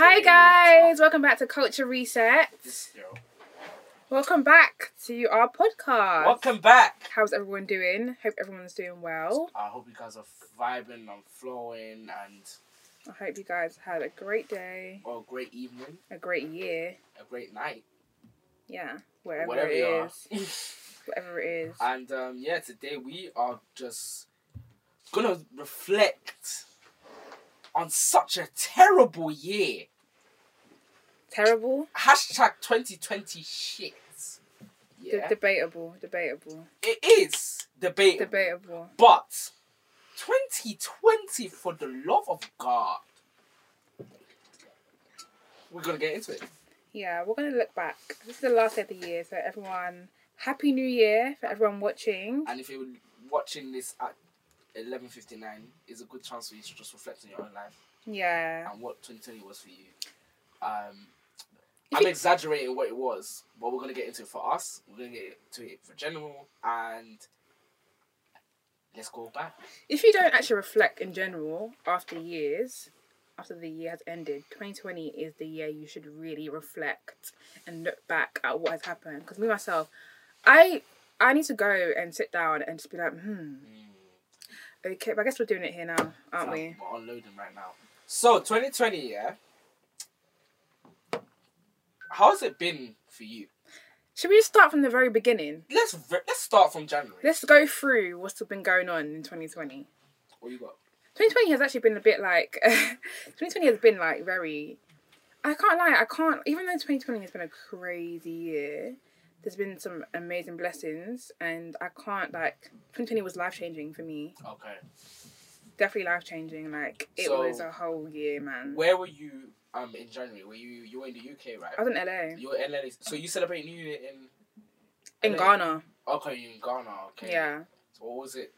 Hi guys, welcome back to Culture Reset. Welcome back to our podcast. Welcome back. How's everyone doing? Hope everyone's doing well. I hope you guys are vibing and flowing and I hope you guys had a great day, or a great evening, a great year. a great night, Yeah, wherever whatever it is, whatever it is. and um, yeah, today we are just gonna reflect on such a terrible year. Terrible. Hashtag 2020 shit. De- Yeah, debatable. Debatable. it is debatable. Debatable. But 2020, for the love of God, we're gonna get into it. Yeah, we're gonna look back. This is the last day of the year, so everyone, happy New Year for everyone watching. And if you're watching this at 11:59, is a good chance for you to just reflect on your own life Yeah. and what 2020 was for you. Um, I'm exaggerating what it was, but we're gonna get into it for us. We're gonna get into it for general, and let's go back. if you don't actually reflect in general after years, after the year has ended, 2020 is the year you should really reflect and look back at what has happened. Because me myself, I I need to go and sit down and just be like, hmm, okay, but I guess we're doing it here now, aren't So we? We're unloading right now. So 2020, yeah. How's it been for you? Should we just start from the very beginning? Let's let's start from January. Let's go through what's been going on in 2020. What you got? 2020 has actually been a bit like 2020 has been like very I can't lie, I can't even though 2020 has been a crazy year, there's been some amazing blessings and I can't like 2020 was life changing for me. Okay. Definitely life changing. Like it So, was a whole year, man. Where were you um in January? Were you you were in the UK, right? I was in LA. You were in LA. So you celebrate New Year in In LA? Ghana. Okay, you in Ghana. Okay. Yeah. So what was it?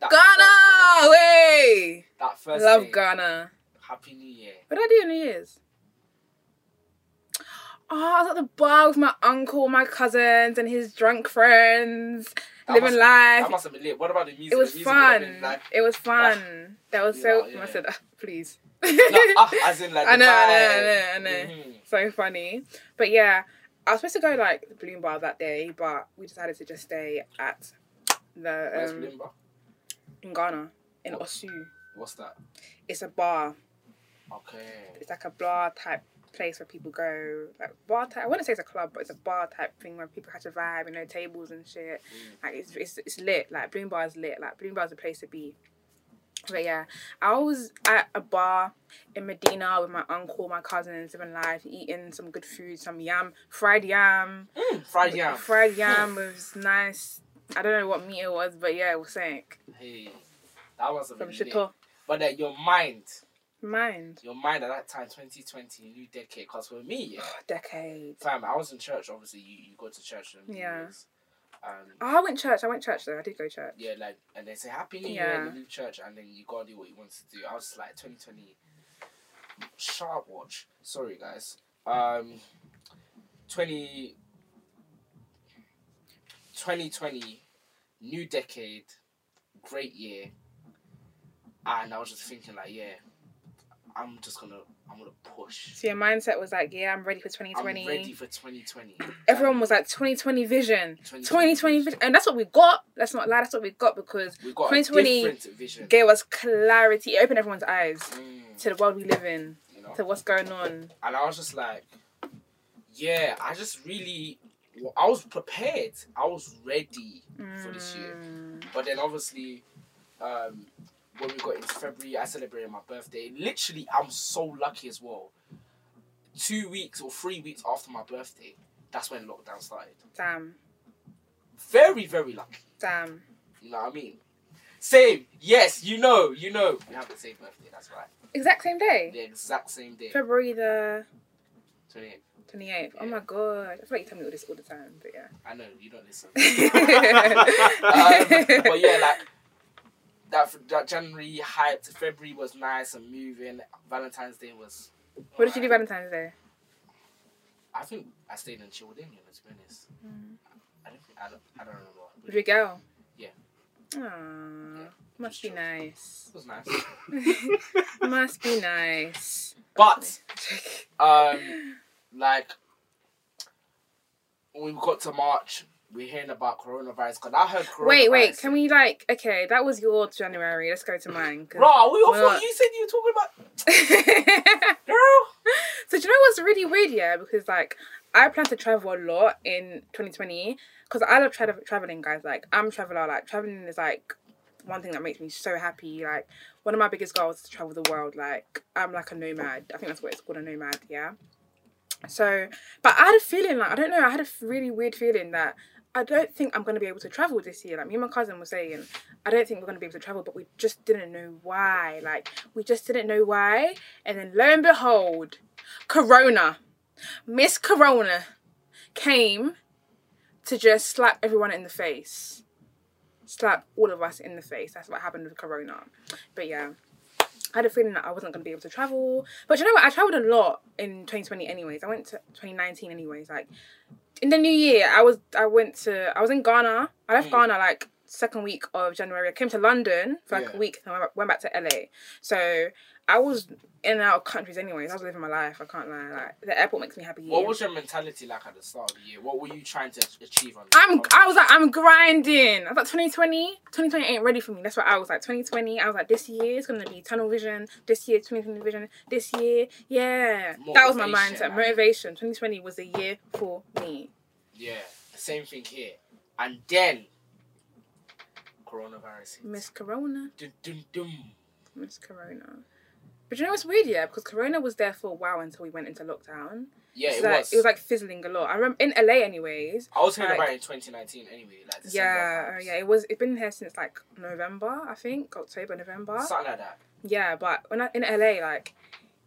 That Ghana! Way! that first Love day, Ghana. Happy New Year. What did I do New Year's? Oh, I was at the bar with my uncle, my cousins, and his drunk friends, That living must- life. That must have been lit. What about the music? It was music would have been fun. Like, It was fun. That was so. Yeah, yeah. I said, "Ah, please. no, ah, as in like I know, I know, I know, I know. Mhm. So funny. But yeah, I was supposed to go like the Bloom Bar that day, but we decided to just stay at the Where's um, Limba? in Ghana in What? Osu. What's that? It's a bar. Okay. It's like a bar type place where people go like bar type. I wouldn't say it's a club, but it's a bar type thing where people catch a vibe, you know, tables and shit. Mm. Like it's it's, it's lit. Like Bloom Bar is lit. Like Bloom Bar is a place to be. But yeah, I was at a bar in Medina with my uncle, my cousins, living life, eating some good food, some yam, fried yam. Mm, fried yam. Fried yam was nice. I don't know what meat it was, but yeah, it was sank. Hey, that was a From. Chateau. But then your mind, Mind. your mind at that time, 2020, new decade. Cause for me, yeah, Decade. fam, I was in church. Obviously, you, you go to church. And Yeah. Um, Oh, I went church. I went church though. I did go church. yeah, like, and they say Happy New Year Yeah. in the new church, and then you gotta do what you want to do. I was just like 2020, sharp watch. Sorry, guys. Um, 20, 2020, new decade, great year, and I was just thinking like, yeah, I'm just gonna, I'm gonna push. So your mindset was like, yeah, I'm ready for 2020. I'm 2020. ready for 2020. Everyone was like 2020 vision. 2020 2020 vision. And that's what we got. Let's not lie. That's what we got because we got 2020 a vision. gave us clarity. It opened everyone's eyes Mm, to the world we live in, you know? to what's going on. and I was just like, yeah, I just really, I was prepared. I was ready for this year. Mm. But then obviously, um, when we got into February, I celebrated my birthday. Literally, I'm so lucky as well. Two weeks or three weeks after my birthday, that's when lockdown started. Damn. Very, very lucky. Damn. You know what I mean? Same. Yes, you know, you know. We have the same birthday. That's right. Exact same day. The exact same day. February the 28th. 28th. Oh my god. I feel like you tell me all this all the time, but yeah. I know you don't listen. um, but yeah, like that that January hyped. February was nice and moving. Valentine's Day was. What did you do. Valentine's Day? I think I stayed and chilled in. You know, to be honest. I don't. Think, I don't. I don't remember. With your girl? Yeah. Aww, must be It nice. was nice. Must be nice. But um, like when we got to March, we're hearing about coronavirus. Cause I heard coronavirus. wait, wait. Can we like? Okay, that was your January. Let's go to mine. Bro, we all thought you said you were talking about girl. so do you know what's really weird? Yeah, because like I plan to travel a lot in 2020 because I love tra- traveling, guys. Like I'm a traveler. Like traveling is like one thing that makes me so happy. Like one of my biggest goals is to travel the world. Like I'm like a nomad. I think that's what it's called, a nomad. Yeah. So, but I had a feeling like I don't know. I had a really weird feeling that I don't think I'm gonna be able to travel this year. Like me and my cousin were saying, I don't think we're gonna be able to travel, but we just didn't know why. Like we just didn't know why, and then lo and behold, Corona, Miss Corona, came to just slap everyone in the face, slap all of us in the face. That's what happened with Corona. But yeah. I had a feeling that I wasn't going to be able to travel. But you know what? I traveled a lot in 2020 anyways. I went to 2019 anyways. Like, in the new year, I was I went to I was in Ghana. I left Mm. Ghana like second week of January. I came to London for like Yeah. a week and I went- went back to LA. So I was in and out of countries anyways. I was living my life. I can't lie. Like the airport makes me happy. What was your mentality like at the start of the year? What were you trying to achieve on? I'm I was like I'm grinding. I was like 2020, 2020 ain't ready for me. That's what I was like. 2020, I was like this year is gonna be tunnel vision. This year 2020 vision. This year, yeah, that was my mindset. Motivation. 2020 was a year for me. Yeah, same thing here. And then coronavirus. hit. Miss Corona, Dun, dun, dun. Miss Corona. But you know what's weird, yeah? Because Corona was there for a while until we went into lockdown. Yeah, So it like, was. It was like fizzling a lot. I remember in LA, anyways. I was hearing like- about it in 2019 anyway. Like December Yeah, vibes. Oh, yeah. It was. It's been here since like November, I think, October, November. Something like that. Yeah, but when I in LA, like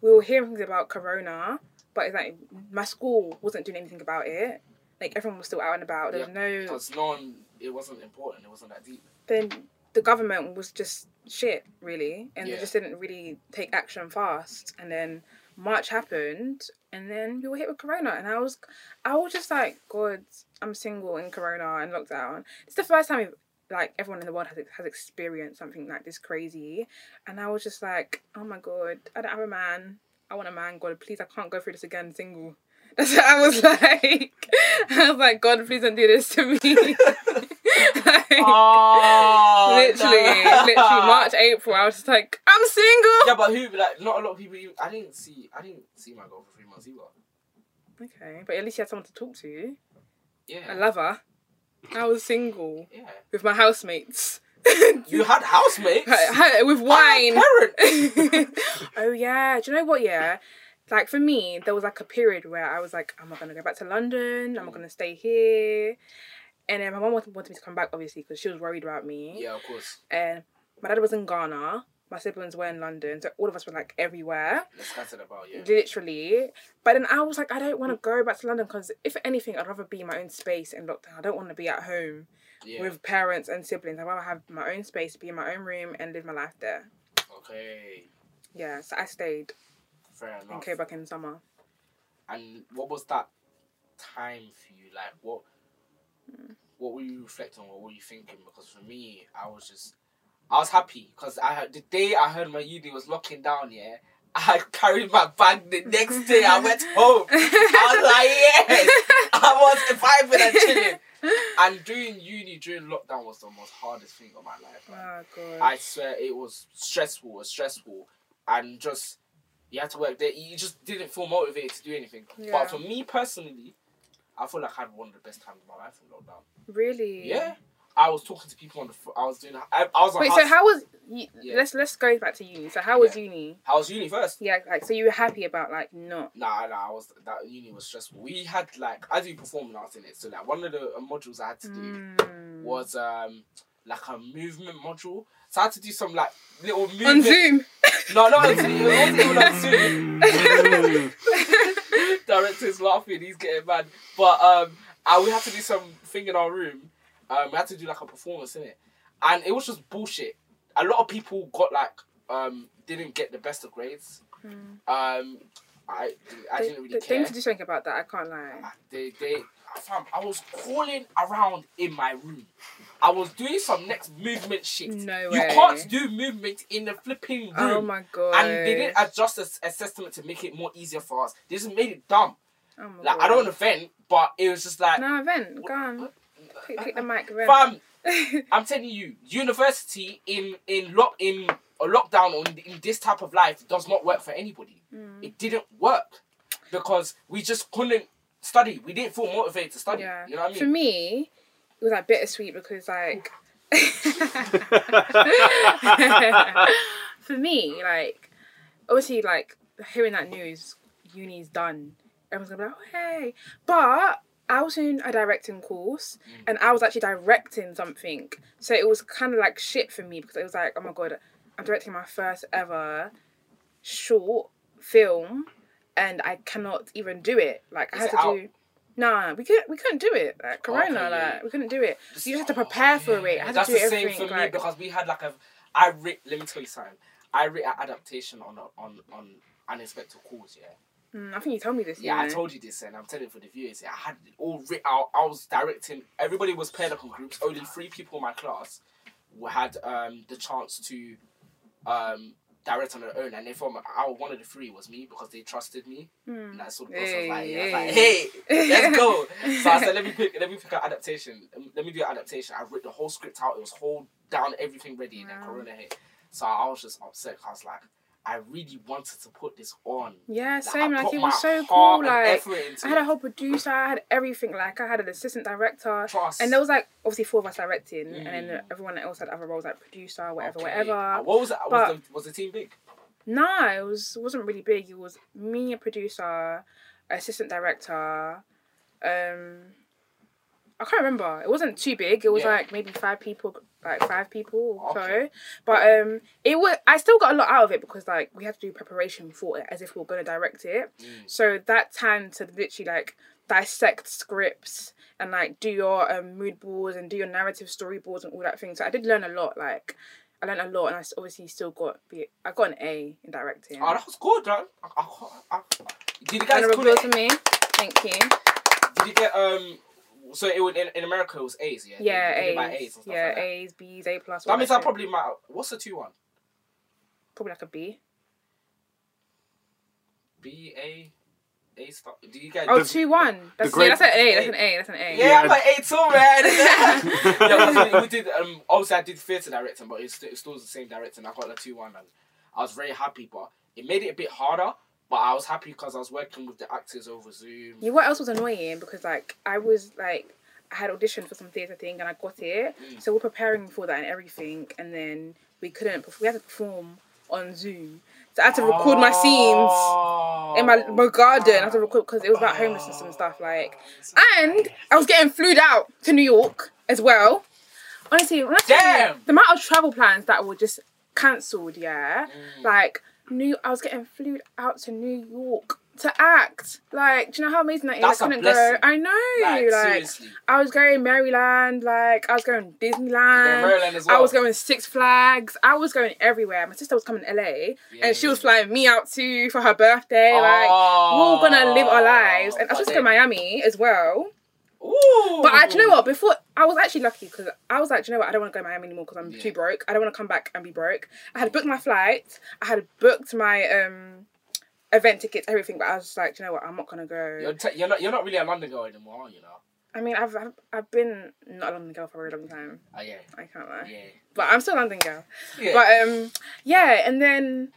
we were hearing things about Corona, but it's like my school wasn't doing anything about it. Like everyone was still out and about. There was no. Because no one, it wasn't important. It wasn't that deep. Then the government was just shit, really, and Yeah. they just didn't really take action fast. And then March happened, and then we were hit with Corona, and I was, I was just like, God, I'm single in Corona and lockdown. It's the first time. Like everyone in the world has has experienced something like this crazy, and I was just like, oh my god, I don't have a man. I want a man. God, please, I can't go through this again single. That's what I was like. I was like, God, please don't do this to me. Like, Oh, literally, no. literally March, April. I was just like, I'm single. Yeah, but who? Like, not a lot of people. Even, I didn't see. I didn't see my girl for three months either. Okay, but at least you had someone to talk to. Yeah. A lover. I was single Yeah. with my housemates. You had housemates. with wine. I had parents. oh yeah. Do you know what? Yeah. Like for me, there was like a period where I was like, am I gonna go back to London? Am I mm. gonna stay here? And then my mom wanted me to come back, obviously, because she was worried about me. yeah, of course. And my dad was in Ghana. My siblings were in London, so all of us were like everywhere, scattered about. Yeah. literally. But then I was like, I don't want to go back to London because if anything, I'd rather be in my own space in lockdown. I don't want to be at home Yeah. with parents and siblings. I'd rather have my own space, be in my own room, and live my life there. Okay. Yeah, so I stayed Fair and came back in summer. And what was that time for you? Like, what? Hmm. What were you reflecting on? What were you thinking? Because for me, I was just, I was happy because I the day I heard my uni was locking down. Yeah, I carried my bag. The next day, I went home. I was like, yes, I was vibing and chilling. And doing uni during lockdown was the most hardest thing of my life. Oh god. I swear it was stressful, it was stressful, and just you had to work there. You just didn't feel motivated to do anything. Yeah. But for me personally, I feel like I had one of the best times of my life in lockdown. really? Yeah, I was talking to people on the. I was doing. I, I was. Wait, house, so how was you, Yeah. let's let's go back to uni. So how was uni? How was uni first? Yeah, like so you were happy about like not Nah, nah, I was that uni was stressful. We had like I do performing arts in it, so like one of the modules I had to do Mm. was um like a movement module. So I had to do some like little movement. on Zoom. No, not on Zoom. It wasn't even on Zoom. Director's laughing. He's getting mad. But um, I, we had to do some thing in our room. Um, we had to do like a performance in it, and it was just bullshit. A lot of people got like um didn't get the best of grades. Mm. Um, I I They, didn't really they, they care. need to do something about that. I can't lie. They they fam, I was crawling around in my room. I was doing some next movement shit. No way. You can't do movement in the flipping room. Oh my god. and they didn't adjust a, a system to make it more easier for us. They just made it dumb. Oh my Like god. I don't want to vent, but it was just like, no vent. Go on. Pick, pick the mic. Vent. fam, I'm telling you, university in in lock in a lockdown or in, in this type of life does not work for anybody. Mm. It didn't work because we just couldn't study. We didn't feel motivated to study. yeah. You know what I mean? For me, it was like bittersweet because like. For me, like, obviously, like hearing that news, uni's done. Everyone's gonna be like, oh, hey. But I was in a directing course Mm. and I was actually directing something. So it was kind of like shit for me because it was like, oh my god, I'm directing my first ever short film and I cannot even do it. Like, I Is had to out? do. Nah, we couldn't. We couldn't do it. Like Corona, Okay, yeah. like we couldn't do it. You just had to prepare for it. I had That's to do the same for me like, because we had like a. I read. Let me tell you something. I read an adaptation on a, on on unexpected calls. Yeah. mm, I think you told me this. Yeah, I know. told you this, and I'm telling you for the viewers. Yeah, I had it all written out. I was directing. Everybody was paired up in groups. Only three people in my class had um, the chance to um, direct on their own, and they thought I, one of the three was me because they trusted me. Mm. And I saw the person. I was like, Hey, yeah, I was like, hey. hey, let's go. so I said, let me pick, let me pick an adaptation. Um, Let me do an adaptation. I wrote the whole script out. It was whole down, everything ready, and then Corona hit. So I was just upset. I was like, I really wanted to put this on. Yeah, same. I Like it was so cool. Like I had a whole producer. I had everything. Like I had an assistant director, Trust. and there was like obviously four of us directing, and Mm. then everyone else had other roles like producer, whatever, Okay. whatever. Uh, What was it? But- Was the, was the team big? Nah, it was wasn't really big. It was me, a producer, assistant director. Um, I can't remember. It wasn't too big. It was Yeah. like maybe five people, like five people or Okay. so. But um, it was. I still got a lot out of it because like we had to do preparation for it as if we were gonna direct it. Mm. So that time to literally like dissect scripts and like do your um, mood boards and do your narrative storyboards and all that thing. So I did learn a lot. Like I learned a lot, and I obviously still got I got an A in directing. Oh, that was good, man. I, I, I, did you guys call it? for me. Thank you. Did you get um? So it would in, in America it was A's, yeah. Yeah, they by A's. A's yeah, like. A's, B's, A plus. That means I probably might. What's the two one? probably like a B. B A A star. Do you guys? Oh, The- two one. That's great- yeah, that's an A. That's an A. That's an A. Yeah, Yeah. I'm like A too, man. yeah, 'cause we, we did. Um, obviously I did theatre directing, but it's, it's still the same directing. I got the two one, and I was very happy. But it made it a bit harder. But I was happy because I was working with the actors over Zoom. Yeah, what else was annoying? Because like I was like I had auditioned for some theatre thing and I got it. Mm. So we're preparing for that and everything, and then we couldn't. We had to perform on Zoom. So I had to record my scenes in my, my garden. I had to record because it was about homelessness and stuff like. And I was getting flued out to New York as well. Honestly, when I tell you, Damn. the amount of travel plans that were just cancelled, yeah, Mm. like New, I was getting flued out to New York to act. Like, do you know how amazing that is? That's I couldn't go. I know. Like, Like. I was going Maryland. Like, I was going Disneyland. Maryland as well. I was going Six Flags. I was going everywhere. My sister was coming to LA, Yeah, and she was flying me out too for her birthday. Like, we're all gonna live our oh, lives, and I was But supposed to go to Miami as well. Ooh. But I, do you know what? Before I was actually lucky because I was like, do you know what? I don't want to go to Miami anymore because I'm Yeah. too broke. I don't want to come back and be broke. I had booked my flight. I had booked my um event tickets, everything. But I was like, do you know what? I'm not gonna go. You're, te- you're not. You're not really a London girl anymore, are you know. I mean, I've, I've I've been not a London girl for a very long time. Oh yeah. I can't lie. Yeah. But I'm still a London girl. Yeah. But um, yeah, and then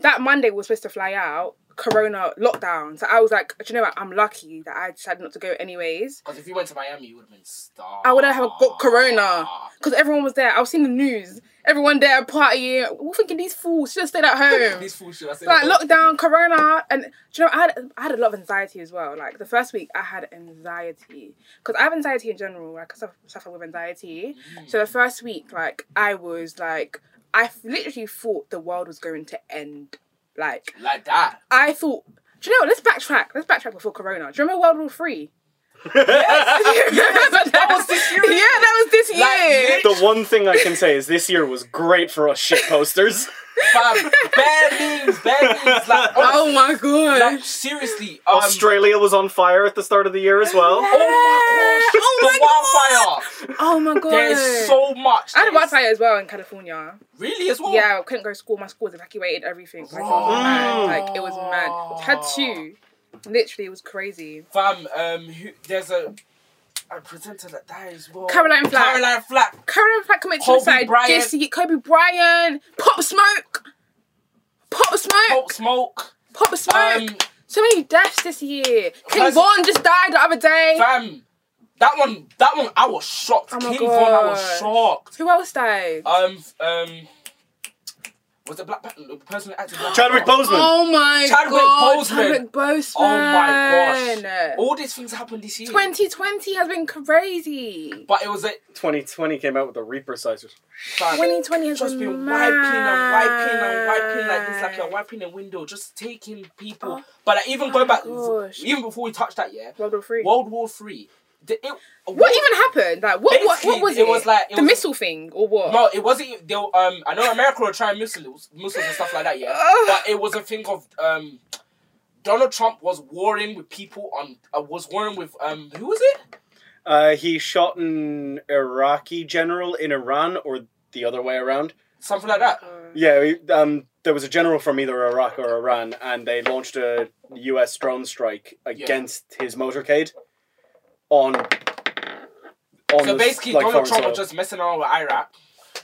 that Monday we were supposed to fly out. Corona lockdown. So I was like, do you know what? I'm lucky that I decided not to go anyways. Because if you went to Miami, you would have been star. I would have got corona because everyone was there. I was seeing the news. Everyone there partying. We're thinking these fools should have stayed at home. These fools should I say like lockdown, corona, and do you know I had I had a lot of anxiety as well. Like the first week, I had anxiety because I have anxiety in general. Like I suffer, suffer with anxiety. Mm. So the first week, like I was like, I literally thought the world was going to end. Like Like that. I thought. Do you know what? Let's backtrack. Let's backtrack before Corona. Do you remember World War Three? that was this year, Yeah, that was this year. Like, The one thing I can say is this year was great for us shit posters. Fam, bare memes, bare memes. Like, oh my god. like seriously, um, Australia was on fire at the start of the year as well. Oh my gosh! Oh the wildfire. oh my god. There's so much. I had a There's- wildfire as well in California. Really as well. Yeah, I couldn't go to school. My school was evacuated. Everything. Like, it was mad. Like it was mad. Had two. Literally, it was crazy. Fam, um, who, there's a a presenter that died as well. Caroline Flack. Caroline Flack. Caroline Flack committed Kobe suicide. Bryant. Jesse, Kobe Bryant, Pop Smoke, Pop Smoke, Pop Smoke. Pop Smoke. Um, so many deaths this year. King Von just died the other day. fam, that one, that one, I was shocked. Oh King Von, I was shocked. Who else died? Um, um, was the black pa- the person that acted Black Chadwick Panther? Boseman. oh my Chadwick god, Boseman. Chadwick Boseman. Oh my gosh! All these things happened this year. 2020 has been crazy. But it was a 2020 came out with the Reaper sizers. 2020 has just been been wiping and wiping and wiping like this, like you're wiping a window, just taking people. Oh but like, even my going back, gosh. even before we touched that, yeah, World War Three. World War Three. The, it, What even happened? Like what? What, what was it? it was like- it the was- missile thing or what? No, it wasn't. They, were, um, I know America were trying missiles, missiles and stuff like that. Yeah, but it was a thing of um, Donald Trump was warring with people on. Uh, was warring with um, who was it? Uh, he shot an Iraqi general in Iran, or the other way around. Something like that. Yeah, um, there was a general from either Iraq or Iran, and they launched a U.S. drone strike against his motorcade on. on so the, basically, like, Donald Trump soil. was just messing around with Iraq,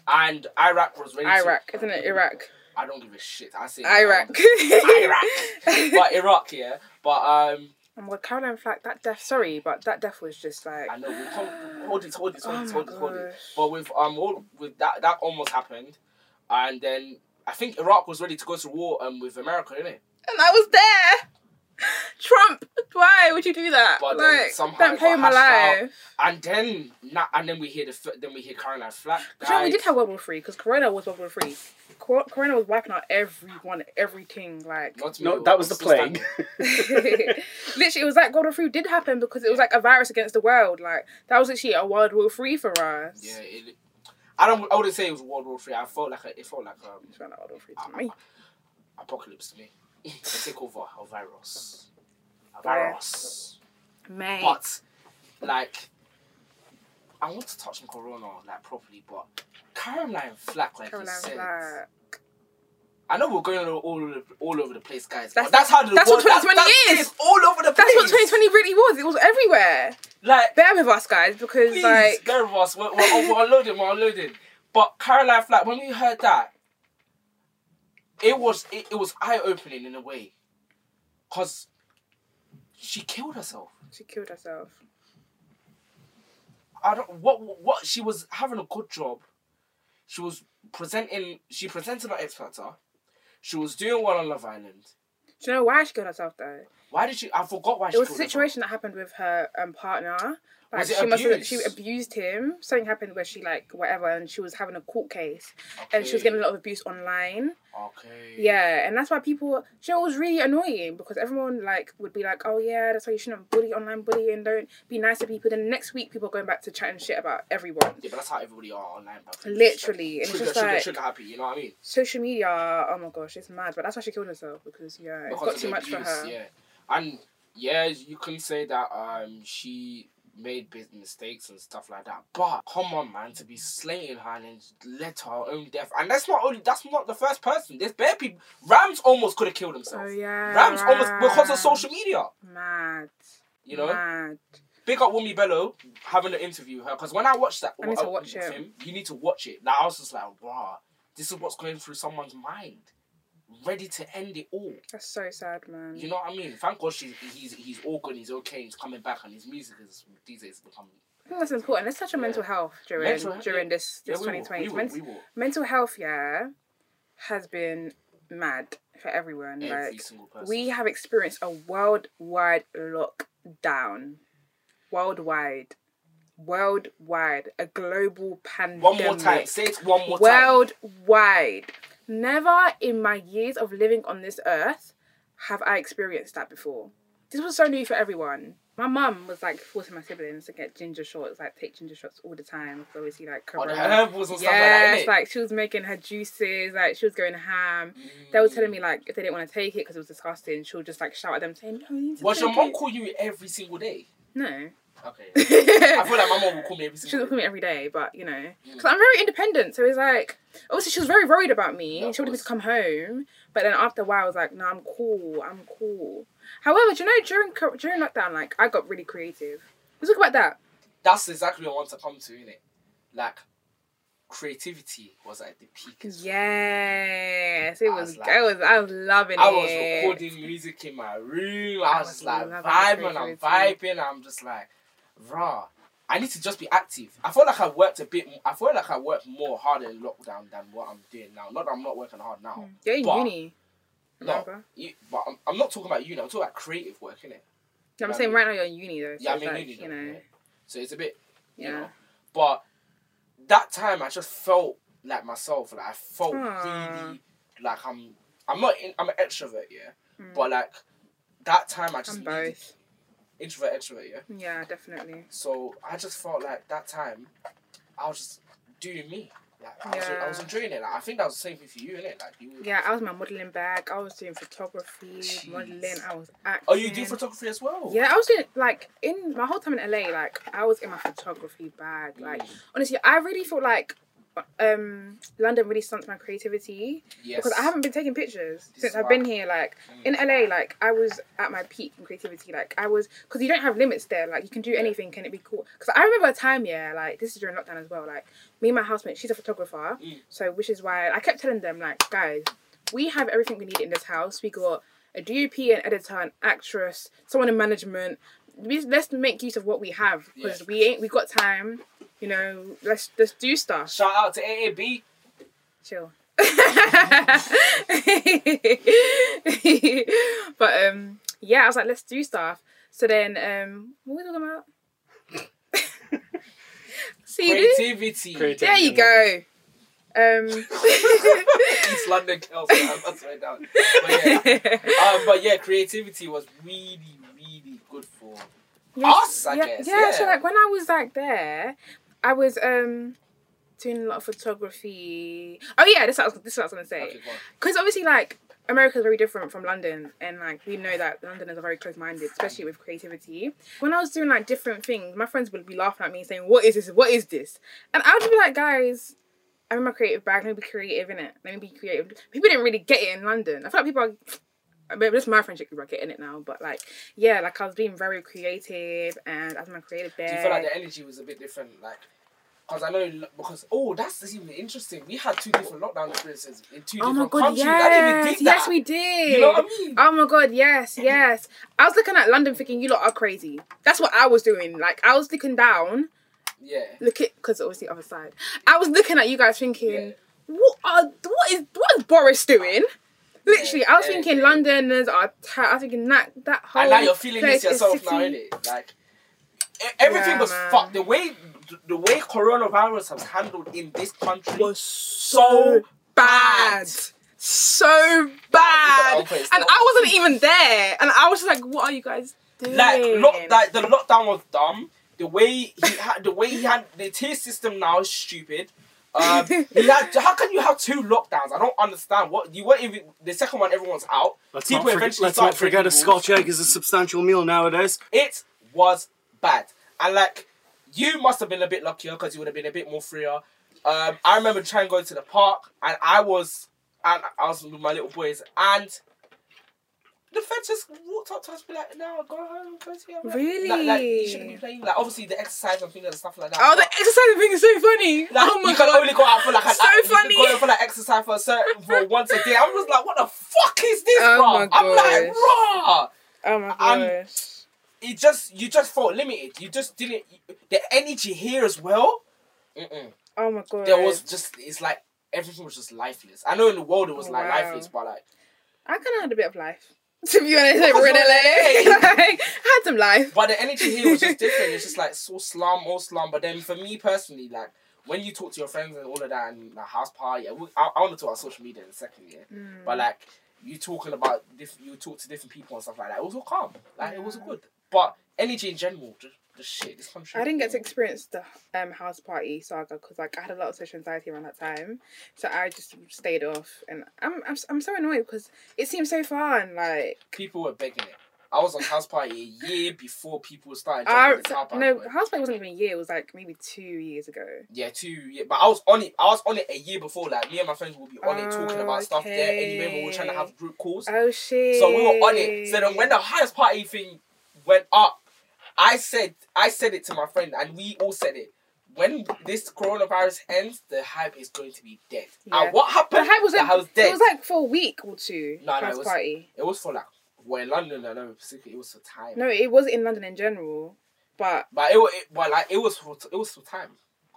and Iraq was ready. To, Iraq, isn't it? Iraq. I don't give a shit. I say Iraq. Iraq. but Iraq, yeah. But um, my god, Caroline Flack, that death. Sorry, but that death was just like. I know. We hold, hold it, hold it, hold Oh it, my hold it, hold it. But with um, all, with that, that almost happened, and then I think Iraq was ready to go to war um with America, innit? And I was there. Trump, why would you do that? But then like, somehow don't it play my hashed out. life. And then, na- and then we hear the, then we hear Caroline Flack. But you know, we did have World War Three because Corona was World War Three. Cor- Corona was wiping out everyone, everything. Like, No, that was the plague. literally, it was like World War Three did happen because it was like a virus against the world. Like, that was actually a World War Three for us. Yeah, it, I don't. I wouldn't say it was World War Three. I felt like a, it felt like um, It's not World War Three to me. apocalypse to me. a takeover, a virus, a virus. Mate. But like, I want to touch on Corona like properly, but Caroline Flack, like Caroline you said, Flack. I know we're going all, all, over, all over the place, guys. That's- but that's how the that's what world- 2020 that's, is. All over the place. That's what 2020 really was. It was everywhere. Like, Bear with us, guys, because please, like bear with us. We're, we're, we're unloading. We're unloading. But Caroline Flack, when we heard that, it was it, it was eye opening in a way, cause she killed herself. she killed herself. I don't what what she was having a good job. She was presenting. She presented on X Factor. She was doing well on Love Island. Do you know why she killed herself though? Why did she? I forgot why she. It was a killed herself. situation that happened with her um, partner. Like she must have she abused him. Something happened where she like whatever, and she was having a court case, and she was getting a lot of abuse online. Okay. Yeah, and that's why people. Know, was really annoying because everyone like would be like, "Oh yeah, that's why you shouldn't bully online bully and don't be nice to people." Then next week, people are going back to chatting shit about everyone. Yeah, but that's how everybody are online. Literally, and it's just like- trigger happy. You know what I mean? Social media, oh my gosh, it's mad. But that's why she killed herself because yeah, Because got too the much for her. Yeah, and yeah, you can say that um she made big mistakes and stuff like that. But come on, man, to be slating her and then led to her own death, and that's not only that's not the first person. There's bare people. Rams almost could have killed himself. Oh yeah, Rams almost because of social media. Mad. You know, Mad. big up Wumi Bello having an interview her because when I watched that, I need to uh, watch with it. him, you need to watch it. Like I was just like, wow, this is what's going through someone's mind, ready to end it all. That's so sad, man. You know what I mean? Thank God she's, he's he's all good, he's okay, he's coming back, and his music is these days becoming. I think that's important. It's such a Yeah. mental health during Mental health, during yeah. this this twenty twenty. Men- mental health, yeah, has been mad for everyone. Every like single person. we have experienced a worldwide lockdown, worldwide, worldwide, a global pandemic. one more time. Say it one more time. worldwide. Never in my years of living on this earth have I experienced that before. This was so new for everyone. my mum was like forcing my siblings to get ginger shots, like take ginger shots all the time. Because obviously, like corona. herbals and stuff like Yes, that. like she was making her juices, like she was going ham. They were telling me mm. like if they didn't want to take it because it was disgusting, she would just like shout at them saying, "No, you need to Was your mom it." call you every single day? No, Okay. I feel like my mom will call me every she doesn't call me every day, but you know, Mm. because I'm very independent. So it's like, obviously, she was very worried about me. Yeah, she wanted me to come home, but then after a while, I was like, no, I'm cool. I'm cool. However, do you know during during lockdown, like I got really creative. Let's talk about that. That's exactly what I want to come to, innit? Like, creativity was at the peak. Yes, it was. was like- I was. I was loving I it. I was recording music in my room. I I was was just like vibing, I'm vibing. I'm just like, rah. I need to just be active. I feel like I worked a bit. I feel like I worked more harder in lockdown than what I'm doing now. Not that I'm not working hard now. You're in But- uni. No, you, but I'm, I'm not talking about you. I'm talking about creative work, innit? No, I'm Yeah, saying right now you're in uni though. So Yeah, I'm in like, uni. You know. yeah. So it's a bit, you Yeah. know. But that time, I just felt like myself. Like I felt Aw. really like I'm. I'm not. In, I'm an extrovert, yeah. Mm. But like that time, I just I'm both. Introvert, extrovert, yeah. Yeah, definitely. So I just felt like that time, I was just doing me. Like I, was, I was enjoying it. Like I think that was the same thing for you, innit? Like you. Yeah, I was my modelling bag. I was doing photography, Jeez. modelling. I was acting. Oh, you do photography as well? Yeah, I was doing like in my whole time in LA. Like I was in my photography bag. Like Mm, honestly, I really feel like um London really stunts my creativity yes. because I haven't been taking pictures This since I've been here. Like Mm. in LA, like I was at my peak in creativity. Like I was because you don't have limits there. Like you can do anything. Can it be cool? Because I remember a time, yeah, like this is during lockdown as well. Like me and my housemate, she's a photographer, Mm. so which is why I kept telling them like, guys, we have everything we need in this house. We got a DOP, an editor, an actress, someone in management. We, let's make use of what we have because Yeah. we ain't we got time. You know, let's let's do stuff. Shout out to AAB. Chill. but um yeah, I was like, let's do stuff. So then um what were we talking about? See this? Creativity. Creativity. There you go. Um East London girls, man. That's right down. But yeah. Um, but yeah, creativity was really, really good for. Us, I yeah, guess, Yeah, so like when I was like there, I was um doing a lot of photography. Oh yeah, this is what I was, this is what I was gonna say. Okay, go on. because obviously like America is very different from London, and like we know that Londoners are very close-minded, especially with creativity. When I was doing like different things, my friends would be laughing at me saying, "What is this? What is this?" And I would be like, "Guys, I'm in my creative bag. Let me be creative in it. Let me be creative." People didn't really get it in London. I feel like people are. I mean, this is my friendship group are getting it now, but like, yeah, like I was being very creative and as my creative bag. Do you feel like the energy was a bit different? Like, because I know, because, oh, that's even interesting. We had two different lockdown experiences in two Oh my different god, countries. I didn't even yes, yes, that. we did. You know what I mean? Oh my god, yes, yes. I was looking at London thinking you lot are crazy. That's what I was doing. Like I was looking down, yeah. look at because obviously other side. I was looking at you guys thinking, Yeah. what are what is what is Boris doing? Literally, I was yeah, thinking yeah. Londoners are. I was thinking that that whole. And now you're feeling this yourself now, innit? Like, everything Yeah, was man. fucked. The way, the way coronavirus was handled in this country Was so bad. So bad. Okay, And. I wasn't even there. And I was just like, what are you guys doing? like lock, like the lockdown was dumb. The way he had, the way he had the tier system now is stupid. Um, he had, how can you have two lockdowns? I don't understand. What you weren't even the second one. Everyone's out. Let's People not, forget, eventually let's not forget a Scotch egg is a substantial meal nowadays. It was bad, and like you must have been a bit luckier because you would have been a bit more freer. Um, I remember trying to go to the park, and I was, and I was with my little boys, and the feds just walked up to us, be like, "No, go home, go to your room." Really? Like, like you shouldn't be playing. Like obviously the exercise and things and stuff like that. Oh, the exercise thing is so funny. like, oh my you can only go out for like an So you can funny. Go out for like exercise for a certain for once a day. I was like, what the fuck is this, Oh bro? I'm like, raw. Oh my gosh. it just you just felt limited. You just didn't. The energy here as well. Mm-mm. Oh my god. There was just it's like everything was just lifeless. I know in the world it was Oh, like wow. lifeless, but like I kind of had a bit of life. To be honest, like, we're in LA. like, I had some life. but the energy here was just different. It's just like so slum, all slum. But then for me personally, like when you talk to your friends and all of that and the house party, I, I, I want to talk about social media in a second, yeah. Mm. But like you talking about diff- you talk to different people and stuff like that. It was all calm. Like it was Yeah. good. But energy in general, just, just shit. This country. I didn't get to experience the um house party saga because like I had a lot of social anxiety around that time, so I just stayed off. And I'm I'm, I'm so annoyed because it seems so fun. Like People were begging it. I was on house party a year before people started I, the park. no boy. house party wasn't even a year. It was like maybe two years ago. Yeah, two. Yeah, but I was on it. I was on it a year before. Like me and my friends would be on it, talking about stuff there. Anyway, we were trying to have group calls. Oh shit! So we were on it. So then when the house party thing went up, I said I said it to my friend and we all said it. When this coronavirus ends, the hype is going to be dead. Yeah. And what the happened? hype was the like, hype was it was like for a week or two. No, no, it was- party. it was for like well in London, I know specifically it was for time. No, it was in London in general, but But it, it but like it was for it was for time.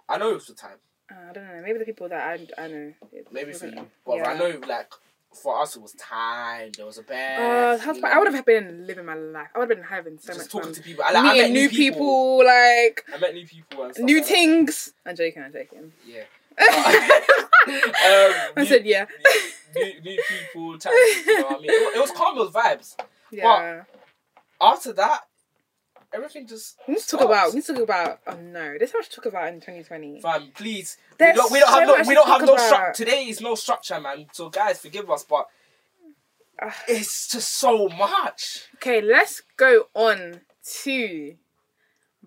I know it was for time. uh, I don't know. Maybe the people that I I know. it Maybe for you. But yeah. I know like for us it was time. There was a bed. Uh, I would have been living my life. I would have been having so just much talking fun. to people. I, like, I Meeting met new people, like I met new people and stuff new like that. things. I'm joking. I'm joking. Yeah. I um, said yeah. new, new, new people, chatting, you know what I mean? It, it was calm, it was vibes. Yeah. After that, everything just. We need to talk about. We need to talk about. Oh no, there's so much to talk about in 2020. Fam, please. We There's don't, we don't so have no, we don't have no structure. Today is no structure, man. So guys, forgive us, but Ugh. it's just so much. Okay, let's go on to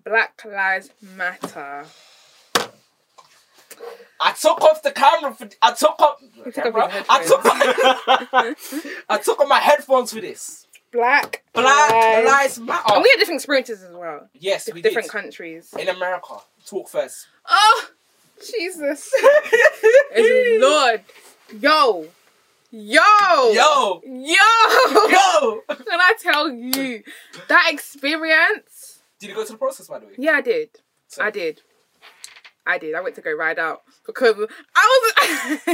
Black Lives Matter. I took off the camera for. I took off. Took off I took. Off, I took off my headphones for this. Black Black Lives. Lives Matter. And we had different experiences as well. yes, Di- we different did. countries. In America, talk first. Oh, Jesus. It's Lord. Yo. Yo. Yo, Yo. yo. Can I tell you that experience? Did you go to the process, by the way? Yeah, I did. So- I did. I did. I went to go ride out because I was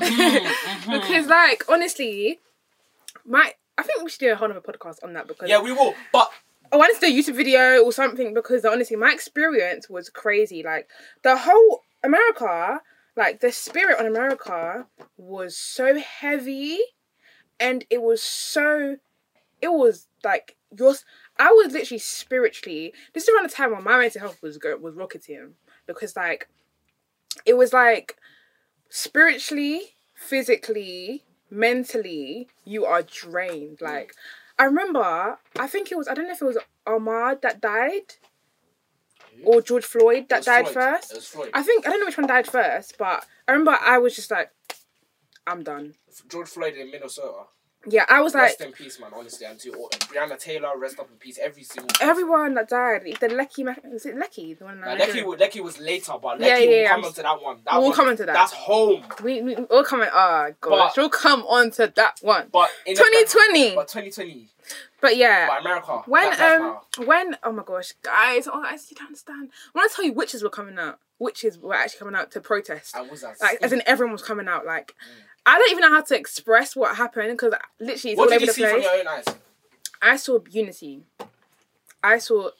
Mm-hmm, because like honestly, my I think we should do a whole other podcast on that because Yeah, we will. But I need to do a YouTube video or something because honestly, my experience was crazy. Like the whole America, like the spirit on America was so heavy, and it was so, it was like your. I was literally spiritually. This is around the time when my mental health was go, was rocketing because like, it was like spiritually, physically, mentally, you are drained. Mm. Like, I remember, I think it was, I don't know if it was Ahmaud that died or George Floyd that died Floyd. first. It was Floyd. I think, I don't know which one died first, but I remember I was just like, I'm done. George Floyd in Minnesota. Yeah, I was like, rest in peace, man. Honestly, and to all, Breonna Taylor, rest up in peace. Every single. person. everyone that died, the Lecky, was it Lecky? The one Nah, Lecky, Lecky was later, but Lecky Yeah, yeah, will yeah, come on to that one. That We'll one, come on to that. That's home. We, we, we'll come on, oh gosh, But- we'll come on to that one. But in 2020. But 2020. But yeah, But America. when um when oh my gosh guys oh I you don't understand when I tell you witches were coming out witches were actually coming out to protest I was like as in everyone was coming out like I don't even know how to express what happened because literally it's What all over the place your own eyes? I saw unity I saw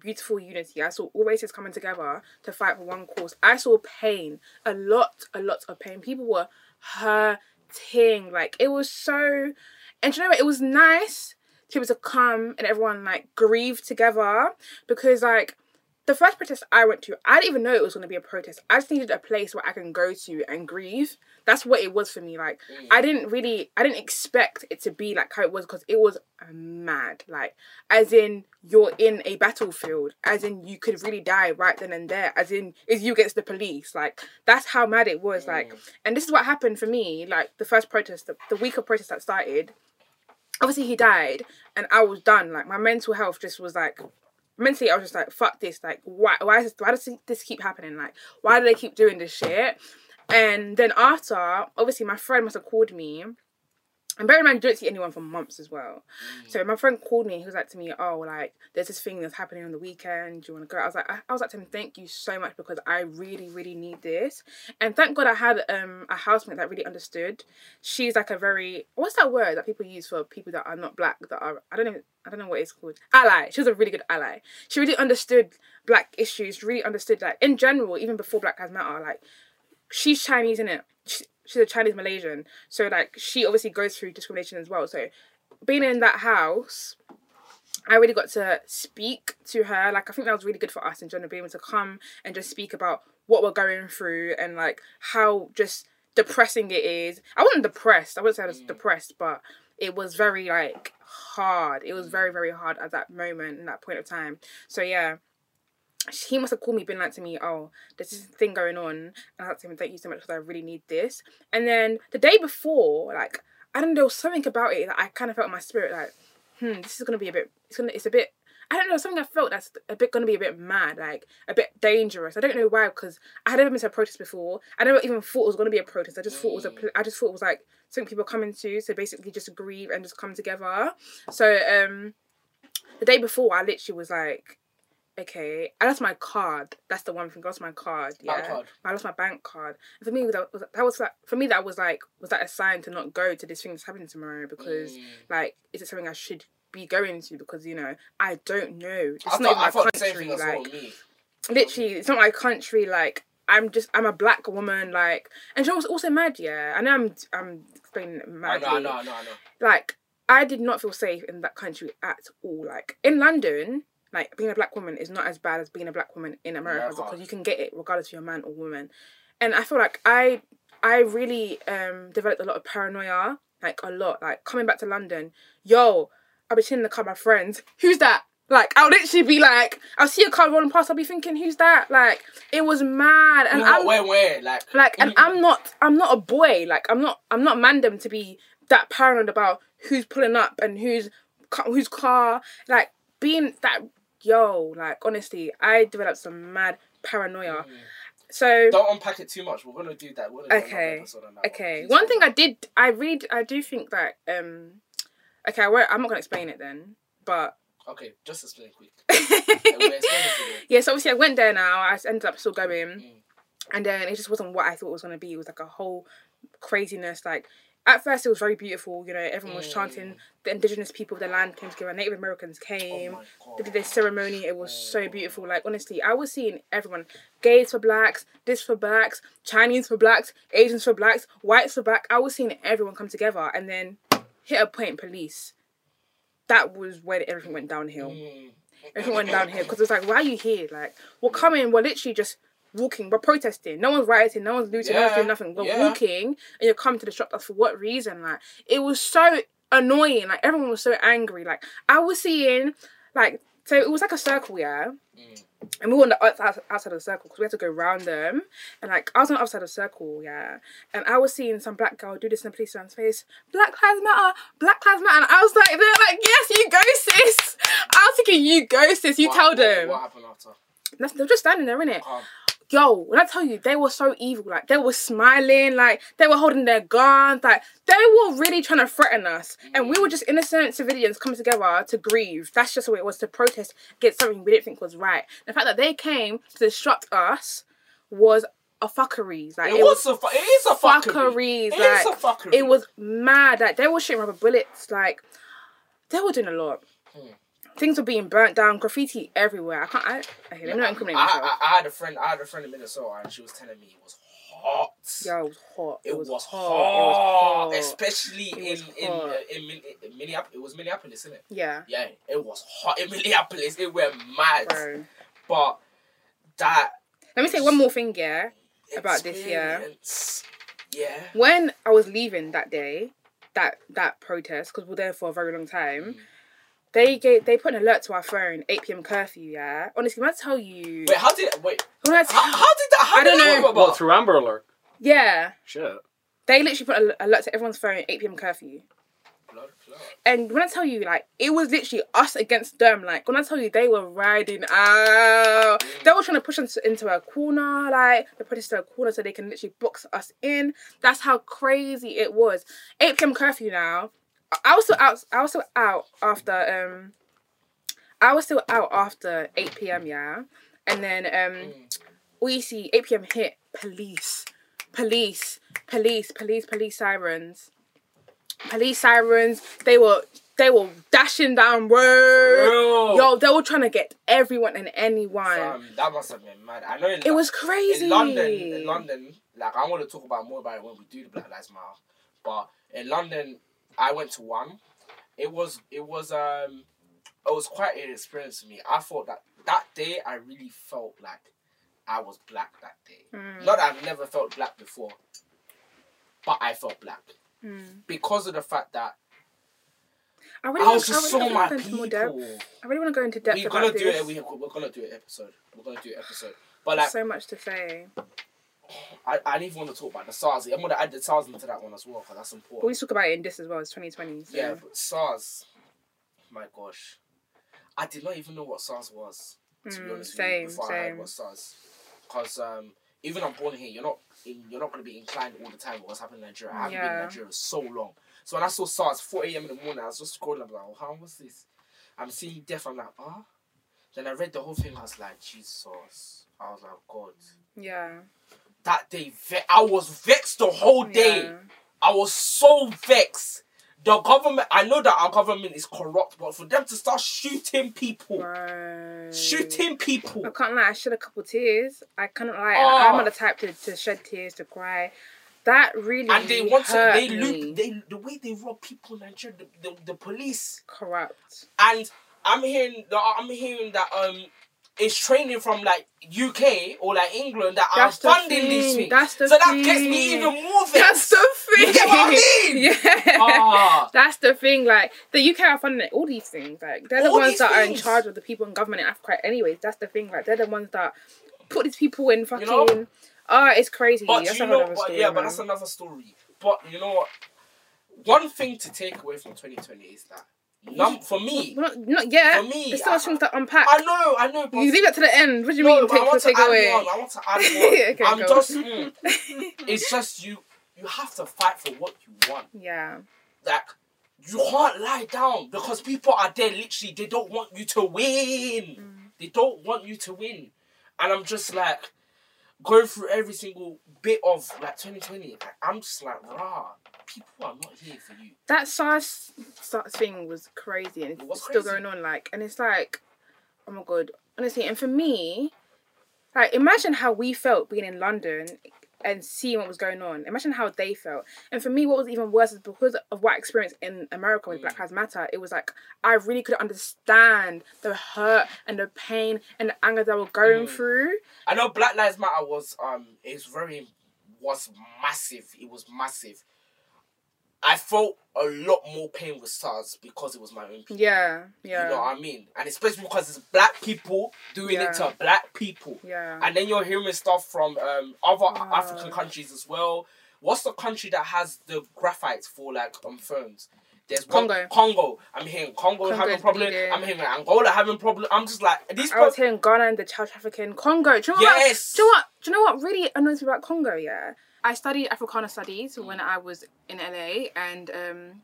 beautiful unity I saw all races coming together to fight for one cause I saw pain a lot a lot of pain people were hurting like it was so and you know what it was nice to be able to come and everyone like grieve together because like the first protest I went to, I didn't even know it was going to be a protest. I just needed a place where I can go to and grieve. That's what it was for me. Like Mm. I didn't really, I didn't expect it to be like how it was because it was mad. Like as in you're in a battlefield, as in you could really die right then and there. As in is you against the police. Like that's how mad it was. Like Mm. and this is what happened for me. Like the first protest, the, the week of protest that started. Obviously he died, and I was done. Like my mental health just was like mentally I was just like, fuck this, like why why is this, why does this keep happening? Like why do they keep doing this shit? And then after, obviously my friend must have called me. And bear in mind, I don't see anyone for months as well. So my friend called me. He was like to me, "Oh, like there's this thing that's happening on the weekend. Do you want to go?" I was like, I, I was like to him, "Thank you so much because I really, really need this." And thank God I had um a housemate that really understood. She's like a very what's that word that people use for people that are not black that are I don't know I don't know what it's called ally. She was a really good ally. She really understood black issues. Really understood like in general, even before Black Lives Matter, like she's Chinese in it. She, she's a Chinese Malaysian, so like she obviously goes through discrimination as well. So being in that house, I really got to speak to her. Like I think that was really good for us and John to be able to come and just speak about what we're going through and like how just depressing it is. I wasn't depressed. I wouldn't say I was Mm. depressed, but it was very like hard. It was very very hard at that moment in that point of time. So yeah. He must have called me, been like to me, "Oh, there's this thing going on," and I had to him, "Thank you so much because I really need this." And then the day before, like I don't know, something about it that I kind of felt in my spirit, like, "Hmm, this is gonna be a bit. It's gonna. It's a bit. I don't know. Something I felt that's a bit gonna be a bit mad, like a bit dangerous. I don't know why, because I had never been to a protest before. I never even thought it was gonna be a protest. I just thought it was a. I just thought it was like something people coming to. So basically, just grieve and just come together. So um, the day before, I literally was like, okay, I lost my card. That's the one thing. I lost my card. Yeah, card. I lost my bank card. And for me, that was that was like for me that was like was that a sign to not go to this thing that's happening tomorrow because Mm. like is it something I should be going to because you know I don't know. It's I not thought, my country. same thing as well like literally, it's not my country. Like I'm just I'm a black woman. Like and she was also mad. Yeah, I know I'm I'm explaining mad. I know, I know, I know, I know. Like I did not feel safe in that country at all. Like in London. Like being a black woman is not as bad as being a black woman in America because you can get it regardless if you're a man or woman. And I feel like I I really um developed a lot of paranoia, like a lot. Like coming back to London, yo, I'll be chilling in the car with my friends. Who's that? Like I'll literally be like, I'll see a car rolling past. I'll be thinking, who's that? Like it was mad, and And I'm where, where, like, like, and I'm not, I'm not a boy. Like I'm not, I'm not mandem to be that paranoid about who's pulling up and who's whose car. Like being that yo, like honestly, I developed some mad paranoia. Mm. So don't unpack it too much. We're gonna do that. We're gonna Okay, on that okay, Please one thing I did, I read, I do think that um, okay, I won't, I'm not gonna explain it then, but. Okay, just explain quick. Okay, we'll explain it to you. yeah, so obviously I went there now. I ended up still going, Mm. and then it just wasn't what I thought it was gonna be. It was like a whole craziness. Like at first, it was very beautiful. You know, everyone was Mm. chanting. The indigenous people of the land came together. Native Americans Oh came. my they did this ceremony. It was so Oh. beautiful. Like honestly, I was seeing everyone. Gays for blacks, this for blacks, Chinese for blacks, Asians for blacks, whites for black. I was seeing everyone come together, and then hit a point. Police. That was when everything went downhill Mm. everyone went down here because it's like, why are you here? Like, we're coming, we're literally just walking, we're protesting. No one's rioting, no one's looting, no one's doing nothing. We're yeah. walking and you're coming to disrupt us for what reason? Like, it was so annoying. Like, everyone was so angry. Like, I was seeing, like, so it was like a circle, yeah. Mm. And we were on the outside, outside of the circle because we had to go round them. And like I was on the outside of the circle, yeah. And I was seeing some black girl do this in the policeman's face. Black lives matter, Black lives matter. And I was like, they're like, yes, you go, sis. I was thinking, you go, sis. You What- tell them. What happened after? They're just standing there, innit? Calm. Yo, when I tell you, they were so evil. Like they were smiling, like they were holding their guns, like they were really trying to threaten us. And we were just innocent civilians coming together to grieve. That's just what it was to protest against something we didn't think was right. The fact that they came to disrupt us was a fuckery. Like It, was a fu- it is a fuckery. fuckeries. It Like is a fuckery. it was mad. Like they were shooting rubber bullets. Like they were doing a lot. Hmm. Things were being burnt down, graffiti everywhere. I can't. I, okay, let me not incriminate I, myself. I, I had a friend. I had a friend in Minnesota, and she was telling me it was hot. Yo, it was hot. It, was, hot, It was hot. especially It in was in, hot. uh, in, Min- in Minneapolis. It was Minneapolis, isn't it? Yeah, Yeah, it was hot in Minneapolis. It went mad, bro. but that Let me say one more thing, yeah. About this, year. Yeah. When I was leaving that day, that that protest, because we were there for a very long time, Mm. They gave they put an alert to our phone, 8 p.m. curfew, yeah. Honestly, when I tell you, Wait, how did wait? when I tell, How, how did that? How I did don't that know. come about? What through Amber Alert? yeah, Shit. they literally put an alert to everyone's phone, 8 p.m. curfew. Blood clot. And when I tell you, like, it was literally us against them. Like, when I tell you, they were riding out. They were trying to push us into a corner, like, they put us into a corner so they can literally box us in. That's how crazy it was. 8 p.m. curfew now. I- was still out. I was still out after. Um, I was still out after 8 p.m. Yeah, and then um, Mm. we see 8 p.m. hit. Police, police, police, police, police sirens police sirens. They were they were dashing down road. Yo, they were trying to get everyone and anyone. Fam, that must have been mad. I know in, it was crazy. in London. In London, like I want to talk about more about it when we do the Black Lives Matter. But in London, I went to one. It was it was um it was quite an experience for me. I thought that that day I really felt like I was black that day. Mm. Not that I've never felt black before, but I felt black Mm. because of the fact that I I really was want- I just really so my go into depth. people. I really want to go into depth We're about gonna do this. it. We, we're gonna do an episode. We're gonna do an episode. But like, so much to say. I, I didn't even want to talk about the SARS. I'm gonna add the SARS into that one as well because that's But important. we talk about it in this as well. It's 2020. So. Yeah, but SARS. My gosh, I did not even know what SARS was. To be Mm, honest same, with you, before I heard same. what SARS, because um, even I'm born here, you're not in, you're not gonna be inclined all the time with what's happening in Nigeria. I haven't been in Nigeria for so long. So when I saw SARS 4 a.m. in the morning, I was just scrolling. I'm like, oh, how was this? I'm seeing death. I'm like, ah. Then I read the whole thing. I was like, Jesus. I was like, God. Yeah. That day, I was vexed the whole day. Yeah. I was so vexed. The government, I know that our government is corrupt, but for them to start shooting people, Right. shooting people, I can't lie. I shed a couple tears. I can't lie. Oh. I'm not the type to, to shed tears to cry. That really and they want to, they loop, they the way they rob people in Nigeria, the, the, the police, corrupt. and I'm hearing that I'm hearing that um, it's training from like UK or like England that That's are the funding these thing. things. That's the so that gets me even more vexed. That's the thing. You get what I mean? Yeah. Ah. That's the thing. Like the UK are funding all these things. Like they're the All ones these that are in charge of the people in government in Africa. Anyways, that's the thing. Like they're the ones that put these people in fucking. know? Ah, it's crazy. But that's you know, whole other but, story, yeah, but that's another story. But you know what? One thing to take away from 2020 is that num- for me, not, not yet. for me, There's still I, much things to unpack. I know, I know, but you leave that to the end. What do you no, mean but I take want take to add away? one. I want to add one. Okay, I'm go. just, mm, it's just you. You have to fight for what you want. Yeah. Like you can't lie down because people are there. Literally, they don't want you to win. Mm. They don't want you to win, and I'm just like going through every single bit of like 2020. Like, I'm just like, rah, people are not here for you. that SARS SARS thing was crazy and it's still crazy. going on. Like, and it's like, oh my god, honestly. And for me, like, imagine how we felt being in London and seeing what was going on. Imagine how they felt. And for me, what was even worse is because of what I experienced in America with Mm. Black Lives Matter. It was like I really could understand the hurt and the pain and the anger they were going Mm. through. I know Black Lives Matter was um it's very was massive. It was massive. I felt a lot more pain with SARS because it was my own people. Yeah, yeah, You know what I mean? And especially because it's black people doing Yeah. it to black people. yeah. And then you're hearing stuff from um other Wow. African countries as well. What's the country that has the graphite for like um phones? There's one- Congo. Congo. I'm hearing Congo, Congo having is problem. bleeding. I'm hearing Angola having problem. I'm just like these. I was pro- hearing Ghana and the child trafficking, Congo. Do you know what? yes. Do you know what? Do you know what really annoys me about Congo? Yeah, I studied Africana studies when I was in LA, and um,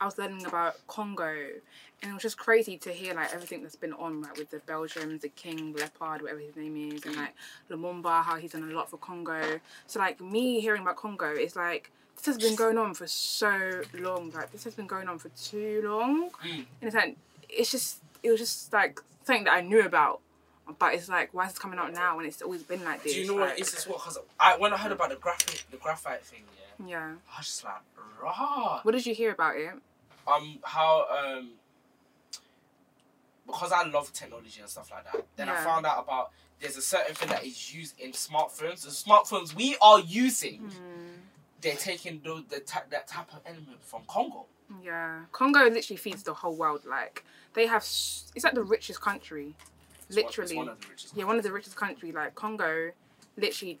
I was learning about Congo, and it was just crazy to hear like everything that's been on, like with the Belgians, the King Leopard, whatever his name is, and like Lumumba, how he's done a lot for Congo. So like me hearing about Congo is like. This has been going on for so long. Like this has been going on for too long. Mm. And it's like it's just it was just like something that I knew about. But it's like, why is it coming out now when it's always been like this? Do you know what like, it is as well? Because I when I heard about the graphite the graphite thing, yeah, Yeah. I was just like, rah. What did you hear about it? Um, how um, because I love technology and stuff like that. Then I found out about there's a certain thing that is used in smartphones. The smartphones we are using, Hmm. they're taking those the ta- that type of element from Congo. Yeah. Congo literally feeds the whole world. Like they have, it's like the richest country. One- Literally. one of the richest. Yeah, one of the richest country. Like Congo, literally,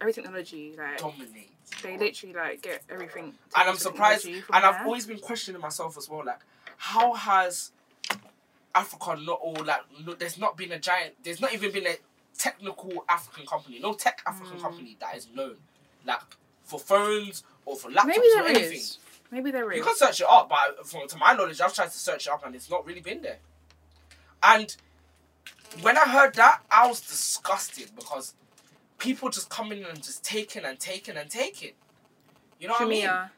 every technology. Like dominate. they literally like get everything. and I'm surprised. And I've always been questioning myself as well. Like, how has Africa not all like? No, there's not been a giant. There's not even been a technical African company. No tech African Mm. company that is known, like for phones or for laptops Maybe or anything. is. Maybe there is. You can search it up, but from to my knowledge, I've tried to search it up and it's not really been there. And when I heard that, I was disgusted because people just coming in and just taking and taking and taking. You know what I mean? Jumia.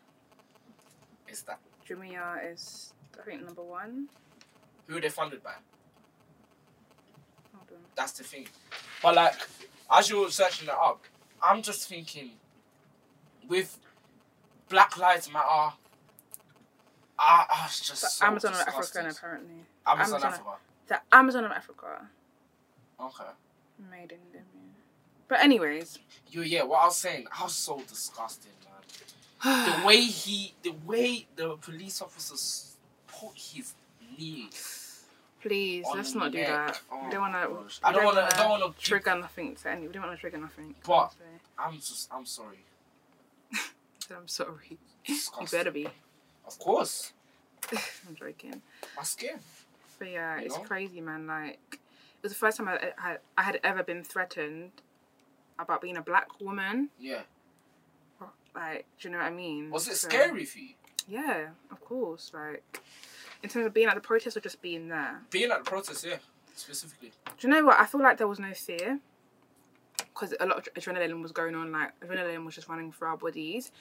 It's that. Jumia is I think number one. Who are they funded by? Hold on. That's the thing. But like, as you're searching it up, I'm just thinking, with Black Lives Matter, Ah, ah, it's just so Amazon of disgusting. Africa, apparently. Amazon, Amazon- Africa. The Amazon of Africa. Okay. Made in Libya. But anyways. Yo, yeah, what I was saying, I was so disgusted, man. The way he, the way the police officers put his knee. Please, let's not do that. Oh we don't my want gosh. to. I don't want to. I don't want to. trigger nothing to any. We don't want to trigger nothing. But- I'm just. I'm sorry. I'm sorry. You better be. Of course. I'm joking. My skin. But yeah, You it's know? crazy, man. Like, it was the first time I, I, I had ever been threatened about being a black woman. Yeah. Like, do you know what I mean? Was it So- scary for you? Yeah, of course. Like, in terms of being at the protest or just being there. Being at the protest, yeah. Specifically. Do you know what? I feel like there was no fear because a lot of adrenaline was going on. Like adrenaline was just running through our bodies.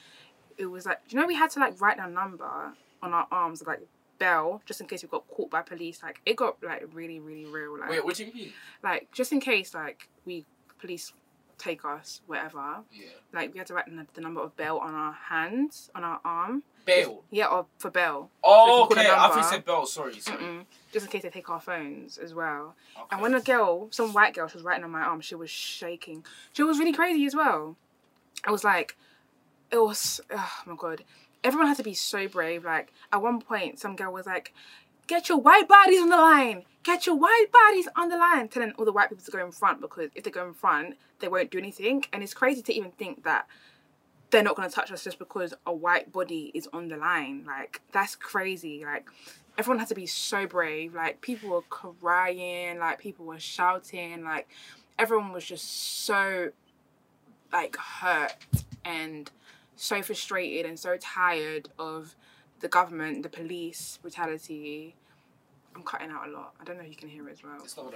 It was like, do you know, we had to like write down number on our arms, like bell, just in case we got caught by police. Like it got like really, really real. Like, Wait, what do you mean? like just in case like we police take us, whatever. Yeah. Like we had to write the, the number of bell on our hands, on our arm. Bail. Yeah, or for bell. Oh, So okay. I think you said belt. Sorry, sorry. Mm-mm. Just in case they take our phones as well. Okay. And when a girl, some white girl, she was writing on my arm, she was shaking. She was really crazy as well. I was like, it was, oh my god. Everyone had to be so brave. Like, at one point, some girl was like, get your white bodies on the line. Get your white bodies on the line. Telling all the white people to go in front because if they go in front, they won't do anything. And it's crazy to even think that they're not going to touch us just because a white body is on the line. Like, that's crazy. Like, everyone had to be so brave. Like people were crying, like people were shouting, like everyone was just so like hurt and so frustrated and so tired of the government, the police brutality. I'm cutting out a lot. I don't know if you can hear it as well. It's not.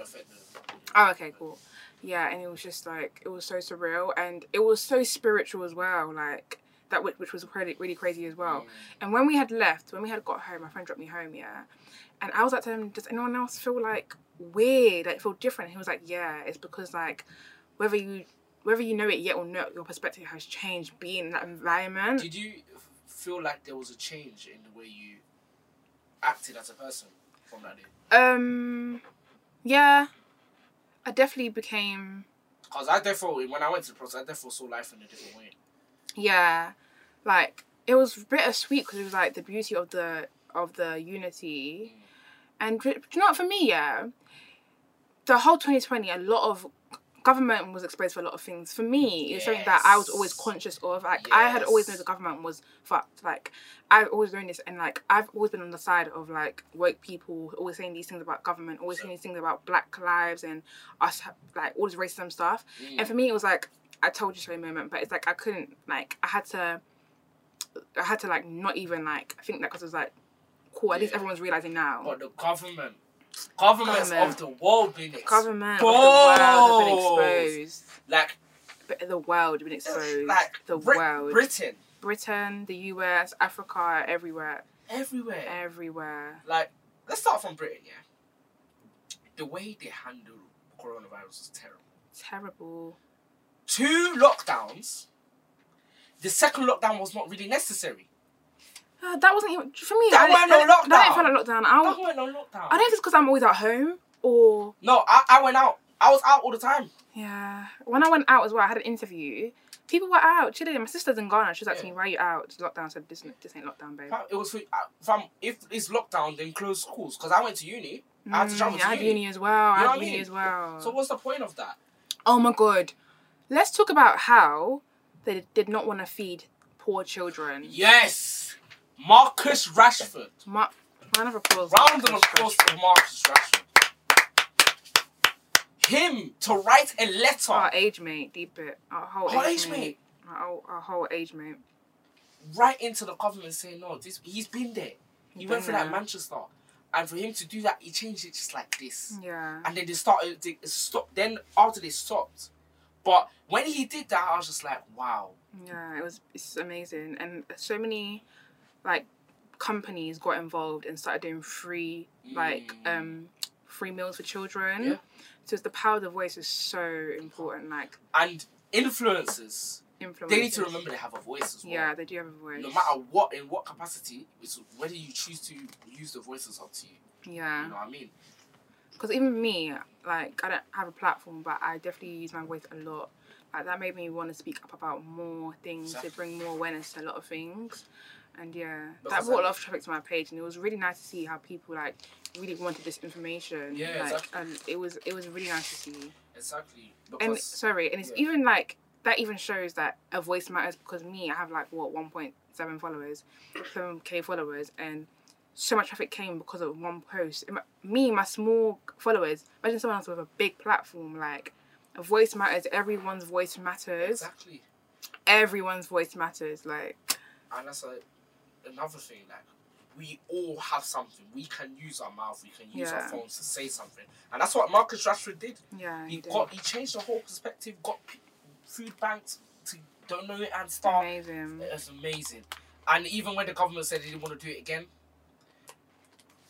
Oh, okay, cool. Yeah, and it was just like it was so surreal and it was so spiritual as well. Like that, which, which was really, really crazy as well. Mm. And when we had left, when we had got home, my friend dropped me home, yeah. And I was like to him, does anyone else feel like weird? Like feel different? And he was like, yeah, it's because like whether you whether you know it yet or not, your perspective has changed being in that environment. Did you feel like there was a change in the way you acted as a person from that day? Um, yeah, I definitely became Because I definitely, when I went to the process, I definitely saw life in a different way. yeah, like it was bittersweet because it was like the beauty of the of the unity, and do you know what for me, yeah, the whole 2020, a lot of government was exposed for a lot of things. For me, it's something that I was always conscious of. Like I had always known the government was fucked. Like I've always known this, and like I've always been on the side of like woke people, always saying these things about government, always saying these things about Black lives and us, like all this racism stuff. Mm. And for me, it was like I told you so a moment, but it's like I couldn't like I had to, I had to like not even like think that because it was like cool. At least everyone's realizing now. But the government, governments Government. of the world being ex- Government of the world have been Exposed. exposed. like the world have been exposed. like the Brit- world. Britain, Britain, the US, Africa, everywhere, everywhere. everywhere. Like, let's start from Britain, yeah. The way they handle coronavirus is terrible. Terrible. Two lockdowns. The second lockdown was not really necessary. Uh, that wasn't even for me. That I, I, no I, That didn't feel lockdown. like lockdown. I, That weren't no lockdown. I don't know if it's because I'm always at home or No, I, I went out. I was out all the time. yeah. When I went out as well, I had an interview. People were out chilling. My sister's in Ghana. She was like to Yeah. me, "Why are you out?" It's lockdown. I said, "This, this ain't lockdown, babe." It was uh, if it's lockdown, then close schools. Because I went to uni. I had to travel Mm, to I had uni. uni as well. You know had uni mean? as well. So what's the point of that? oh my god, let's talk about how they did not want to feed poor children. Yes, Marcus Rashford. Ma- round of applause. Round of applause for Marcus Rashford. Him to write a letter, Our age mate, deep it. Our whole Our age, age mate. mate. Our, whole- our whole age mate. right into the government saying, no, this he's been there. He He's went been through that. Manchester. And for him to do that, he changed it just like this. Yeah. And then they started, they stopped. Then after they stopped. But when he did that, I was just like, wow. Yeah, it was it's amazing, and so many like companies got involved and started doing free like Mm. um free meals for children. Yeah. So it's the power of the voice is so important. Like And influencers influencers. They need to remember they have a voice as well. Yeah, they do have a voice. No matter what, in what capacity, it's whether you choose to use the voice is up to you. Yeah. You know what I mean? Because even me, like, I don't have a platform, but I definitely use my voice a lot. Like, that made me want to speak up about more things, to bring more awareness to a lot of things. And yeah, that brought a lot of traffic to my page, and it was really nice to see how people like really wanted this information. Yeah, like, exactly. and it was it was really nice to see. Exactly. And sorry, and it's yeah. even like that even shows that a voice matters because me, I have like what one point seven followers, seven k followers, and so much traffic came because of one post. Me, my small followers. Imagine someone else with a big platform. Like a voice matters. Everyone's voice matters. exactly. Everyone's voice matters. Like And that's a, another thing. Like we all have something. We can use our mouth. We can use our phones to say something. And that's what Marcus Rashford did. yeah, He you do. got. He changed the whole perspective. Got p- food banks to donate and stuff. amazing. It's amazing. And even when the government said they didn't want to do it again,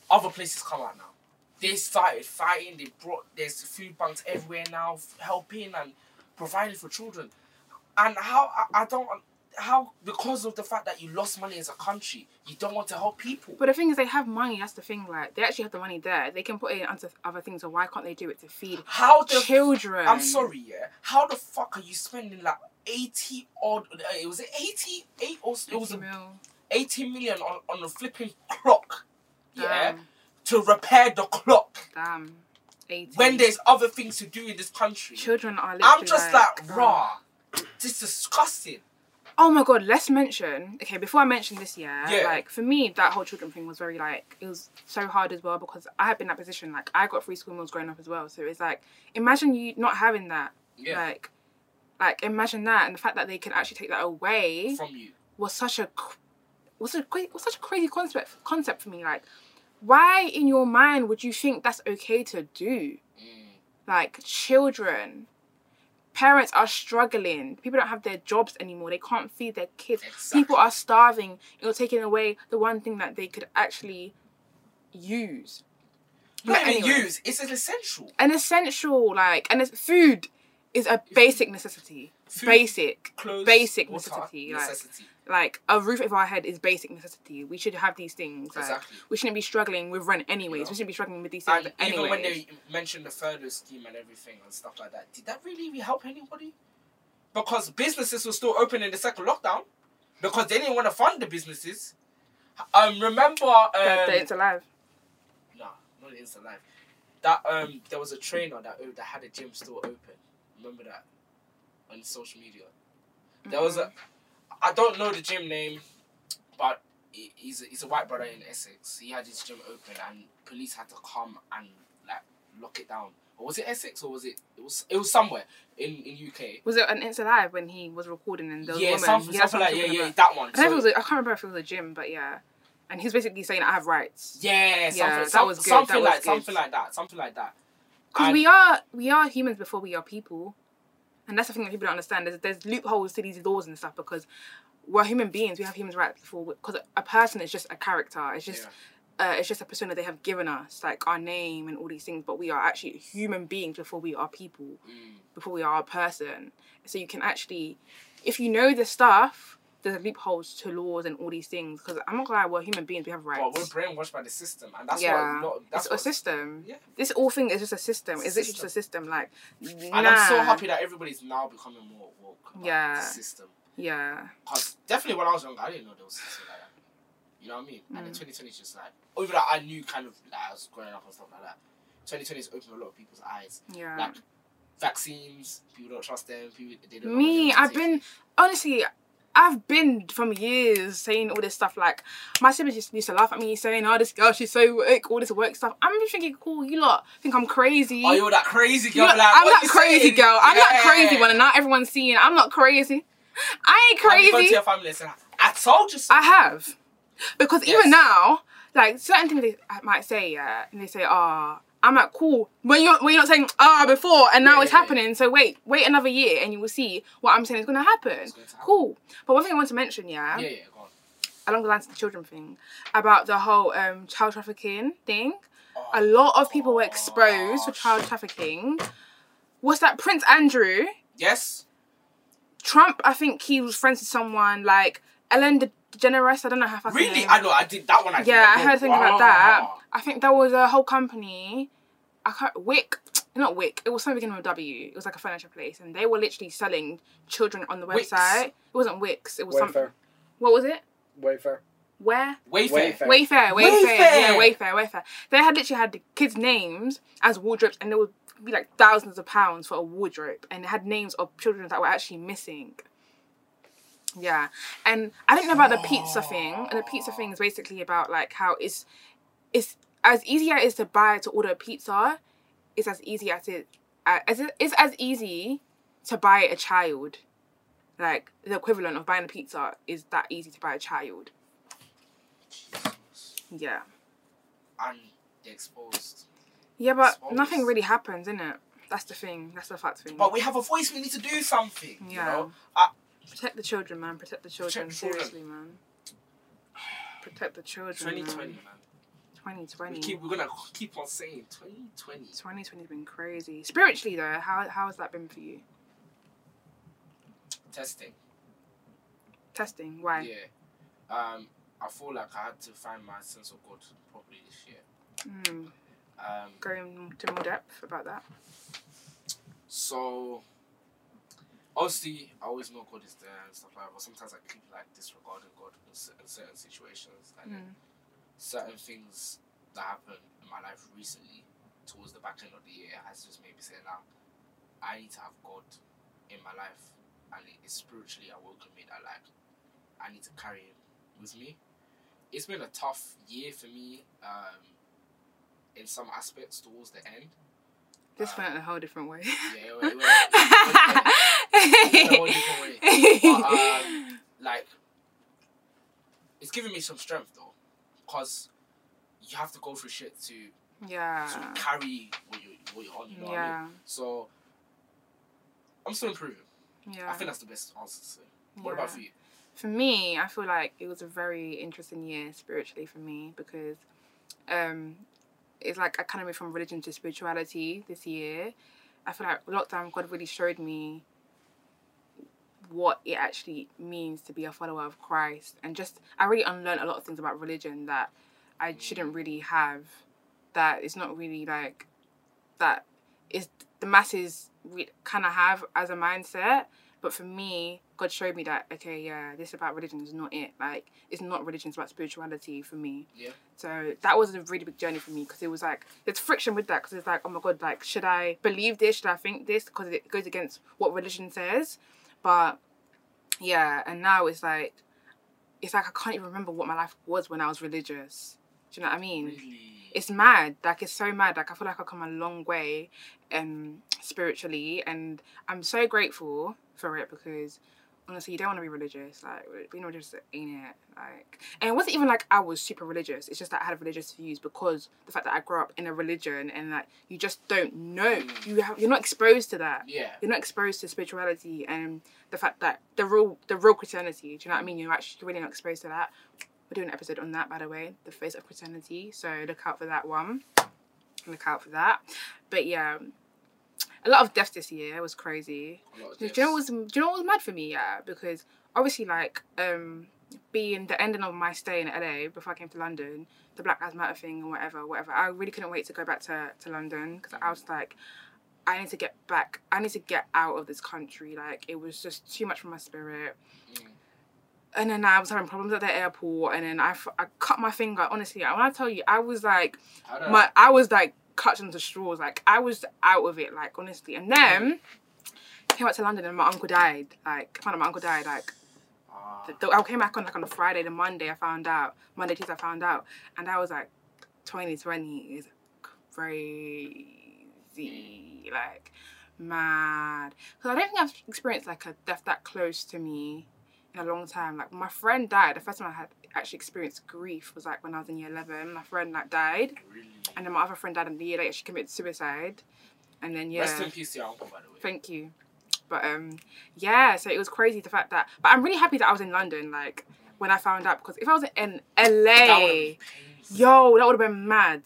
other places come out now. They started fighting. They brought there's food banks everywhere now, helping and providing for children. And how I, I don't how because of the fact that you lost money as a country, you don't want to help people. But the thing is, they have money. That's the thing. Like they actually have the money there. They can put it into other things. So why can't they do it to feed How the children? I'm sorry, yeah. How the fuck are you spending like eighty odd? Uh, it was eighty eight or it was 80 a mil. 80 million on, on the flipping clock. Yeah. Damn. To repair the clock. Damn. 80. When there's other things to do in this country. children are I'm just like, uh, raw. This is disgusting. Oh my god, let's mention. Okay, before I mention this, year, Yeah. like for me, that whole children thing was very like it was so hard as well because I had been in that position. Like I got free school meals growing up as well, so it's like imagine you not having that. Yeah. Like, like imagine that, and the fact that they can actually take that away From you. was such a was a was such a crazy concept concept for me. Like, why in your mind would you think that's okay to do? Mm. like children parents are struggling people don't have their jobs anymore they can't feed their kids Exactly. people are starving you're taking away the one thing that they could actually use Not But even anyway. use. It's an essential. an essential like and it's food is a basic necessity Food, basic Clothes, basic water, necessity, like- necessity. Like a roof over our head is basic necessity we should have these things like, Exactly. we shouldn't be struggling with rent anyways Yeah. we shouldn't be struggling with these things And anyways even when they mentioned the furlough scheme and everything and stuff like that, did that really help anybody? Because businesses were still open in the second lockdown because they didn't want to fund the businesses. Um, remember? Um, it's alive No, not Insta Live. That um, there was a trainer that that had a gym still open. Remember that on social media. There was a, I don't know the gym name, but he's a, he's a white brother in Essex. He had his gym open, and police had to come and like lock it down. Or was it Essex or was it? It was it was somewhere in in UK. Was it an Insta Live when he was recording and there was a Yeah, woman? something, Yeah, something like yeah yeah about. that one. I, don't know if it So- was a, I can't remember if it was a gym, but yeah. And he's basically saying I have rights. yeah, something, that was good, something that was like good. something like that, something like that. Because we are we are humans before we are people, and that's the thing that people don't understand. There's there's loopholes to these laws and stuff because we're human beings. We have human rights before because a person is just a character. It's just. Yeah. Uh, it's just a persona they have given us, like our name and all these things. But we are actually human beings before we are people. Mm. before we are a person. So you can actually, if you know the stuff, there's loopholes to laws and all these things. Because I'm not gonna lie, we're human beings, we have But rights. we're brainwashed by the system, and that's yeah, what. Not, that's it's a system. Yeah. This whole thing is just a system. It's a It's literally just a system. Like, And nah. I'm so happy that everybody's now becoming more woke Yeah. the system. Yeah, Because definitely when I was younger, I didn't know there was a system like that. You know what I mean? And then Mm. 2020 is just like, even that I knew kind of like I was growing up and stuff like that. 2020 has opened a lot of people's eyes. yeah. Like vaccines, people don't trust them. People they don't Me, I've been honestly. I've been from years saying all this stuff like my siblings used- to laugh at me saying, "Oh, this girl, she's so woke, all this work stuff." I'm just thinking, cool, you lot think I'm crazy. Oh, you're that crazy girl. like, I'm not crazy, saying? girl. I'm not crazy one, and not everyone's seeing. I'm not crazy. I ain't Have you to crazy. your family and I told you so. I have, because Yes. even now, like certain things they might say, yeah, and they say, "Ah." I'm like, cool. When you're when you're not saying ah before and now Yeah, it's yeah, yeah. happening, so wait, wait another year and you will see what I'm saying is gonna happen. It's going to happen. Cool. But one thing I want to mention, yeah, Yeah, yeah, go on. along the lines of the children thing, about the whole um child trafficking thing. Oh, A lot of people were exposed for Oh, child trafficking. What's that? Prince Andrew Yes. Trump, I think he was friends with someone like Ellen DeGeneres. I don't know how fast. Really? I know. I did that one. I. Yeah, I heard something about that. Wow. I think there was a whole company. I can't Wick. Not Wick. It was something beginning with W. It was like a furniture place, and they were literally selling children on the Wix. website. It wasn't Wix. It was some. Wayfair. What was it? Wayfair. Where? Wayfair. Wayfair. Wayfair, Wayfair, Wayfair. yeah, Wayfair, Wayfair. They had literally had the kids' names as wardrobes, and there would be like thousands of pounds for a wardrobe, and it had names of children that were actually missing. Yeah, and I didn't know about the pizza thing, and the pizza thing is basically about like how it's it's as easy as it is to buy to order a pizza, it's as easy as it uh, as it, it's as easy to buy a child. Like the equivalent of buying a pizza is that easy to buy a child. Yeah. And exposed. Yeah, but Exposed. nothing really happens, innit? That's the thing. That's the fact thing. But we have a voice. We need to do something. You Yeah. know. I, Protect the children, man. Protect the children. Protect children. Seriously, man. Protect the children. 2020, Man. man. 2020. We keep. We're gonna keep on saying 2020. 2020's been crazy. Spiritually, though, how, how has that been for you? Testing. Testing. Why? Yeah. Um. I feel like I had to find my sense of God properly this year. Mm. Um. Go into more depth about that. So, obviously, I always know God is there and stuff like that, but sometimes I keep like disregarding God in, certain situations and then Mm. Certain things that happened in my life recently, towards the back end of the year, has just made me say, now, I need to have God in my life, and it is spiritually awoken me that like I need to carry Him with me. It's been a tough year for me, um, in some aspects towards the end. This Um, went a whole different way. Yeah, it went- it went- it went a whole different way. But, um, like it's giving me some strength though because you have to go through shit to, to carry what you what you're on you know what I mean? So i'm still improving Yeah. i think that's the best answer to say what yeah. about for you For me, I feel like it was a very interesting year spiritually for me because um, it's like I kind of moved from religion to spirituality this year. I feel like lockdown, God really showed me what it actually means to be a follower of Christ, and just I really unlearned a lot of things about religion that I shouldn't really have. That it's not really like that is the masses re- kind of have as a mindset. But for me, God showed me that okay, yeah, this about religion is not it. Like it's not religion; it's about spirituality for me. Yeah. So that was a really big journey for me because it was like there's friction with that because it's like oh my god, like should I believe this? Should I think this? Because it goes against what religion says. But yeah, and now it's like it's like I can't even remember what my life was when I was religious. Do you know what I mean? really it's mad like it's so mad like i feel like i've come a long way um spiritually and i'm so grateful for it because honestly you don't want to be religious like being religious ain't it like and it wasn't even like i was super religious it's just that i had religious views because the fact that i grew up in a religion and like you just don't know Mm. you have you're not exposed to that yeah you're not exposed to spirituality and the fact that the real the real Christianity. Do you know what I mean? You're actually really not exposed to that. We're doing an episode on that, by the way, the face of Christianity. So look out for that one. Look out for that. But yeah, a lot of deaths this year. It was crazy. a lot of Do you know what was do you know what was mad for me? Yeah, because obviously like um being the ending of my stay in LA before I came to London, the Black Lives Matter thing and whatever, whatever. I really couldn't wait to go back to to London because I was like, I need to get back. I need to get out of this country. Like it was just too much for my spirit. Mm. And then I was having problems at the airport, and then I, f- I cut my finger. Honestly, when I tell you, I was like, did my I was like clutching the straws. Like I was out of it. Like honestly, and then came back to London, and my uncle died. Like found out my uncle died. Like the, the- I came back on like on a Friday. The Monday I found out. Monday Tuesday I found out, and I was like, 2020 is crazy. Like mad. Because I don't think I've experienced like a death that close to me in a long time. Like my friend died. The first time I had actually experienced grief was like when I was in year 11. My friend like died, really and then my other friend died in the year later. She committed suicide, and then yeah. rest in peace your uncle by the way Thank you. But um, yeah. So it was crazy the fact that. But I'm really happy that I was in London. Like when I found out because if I was in LA, that would have been painful yo, that would have been mad.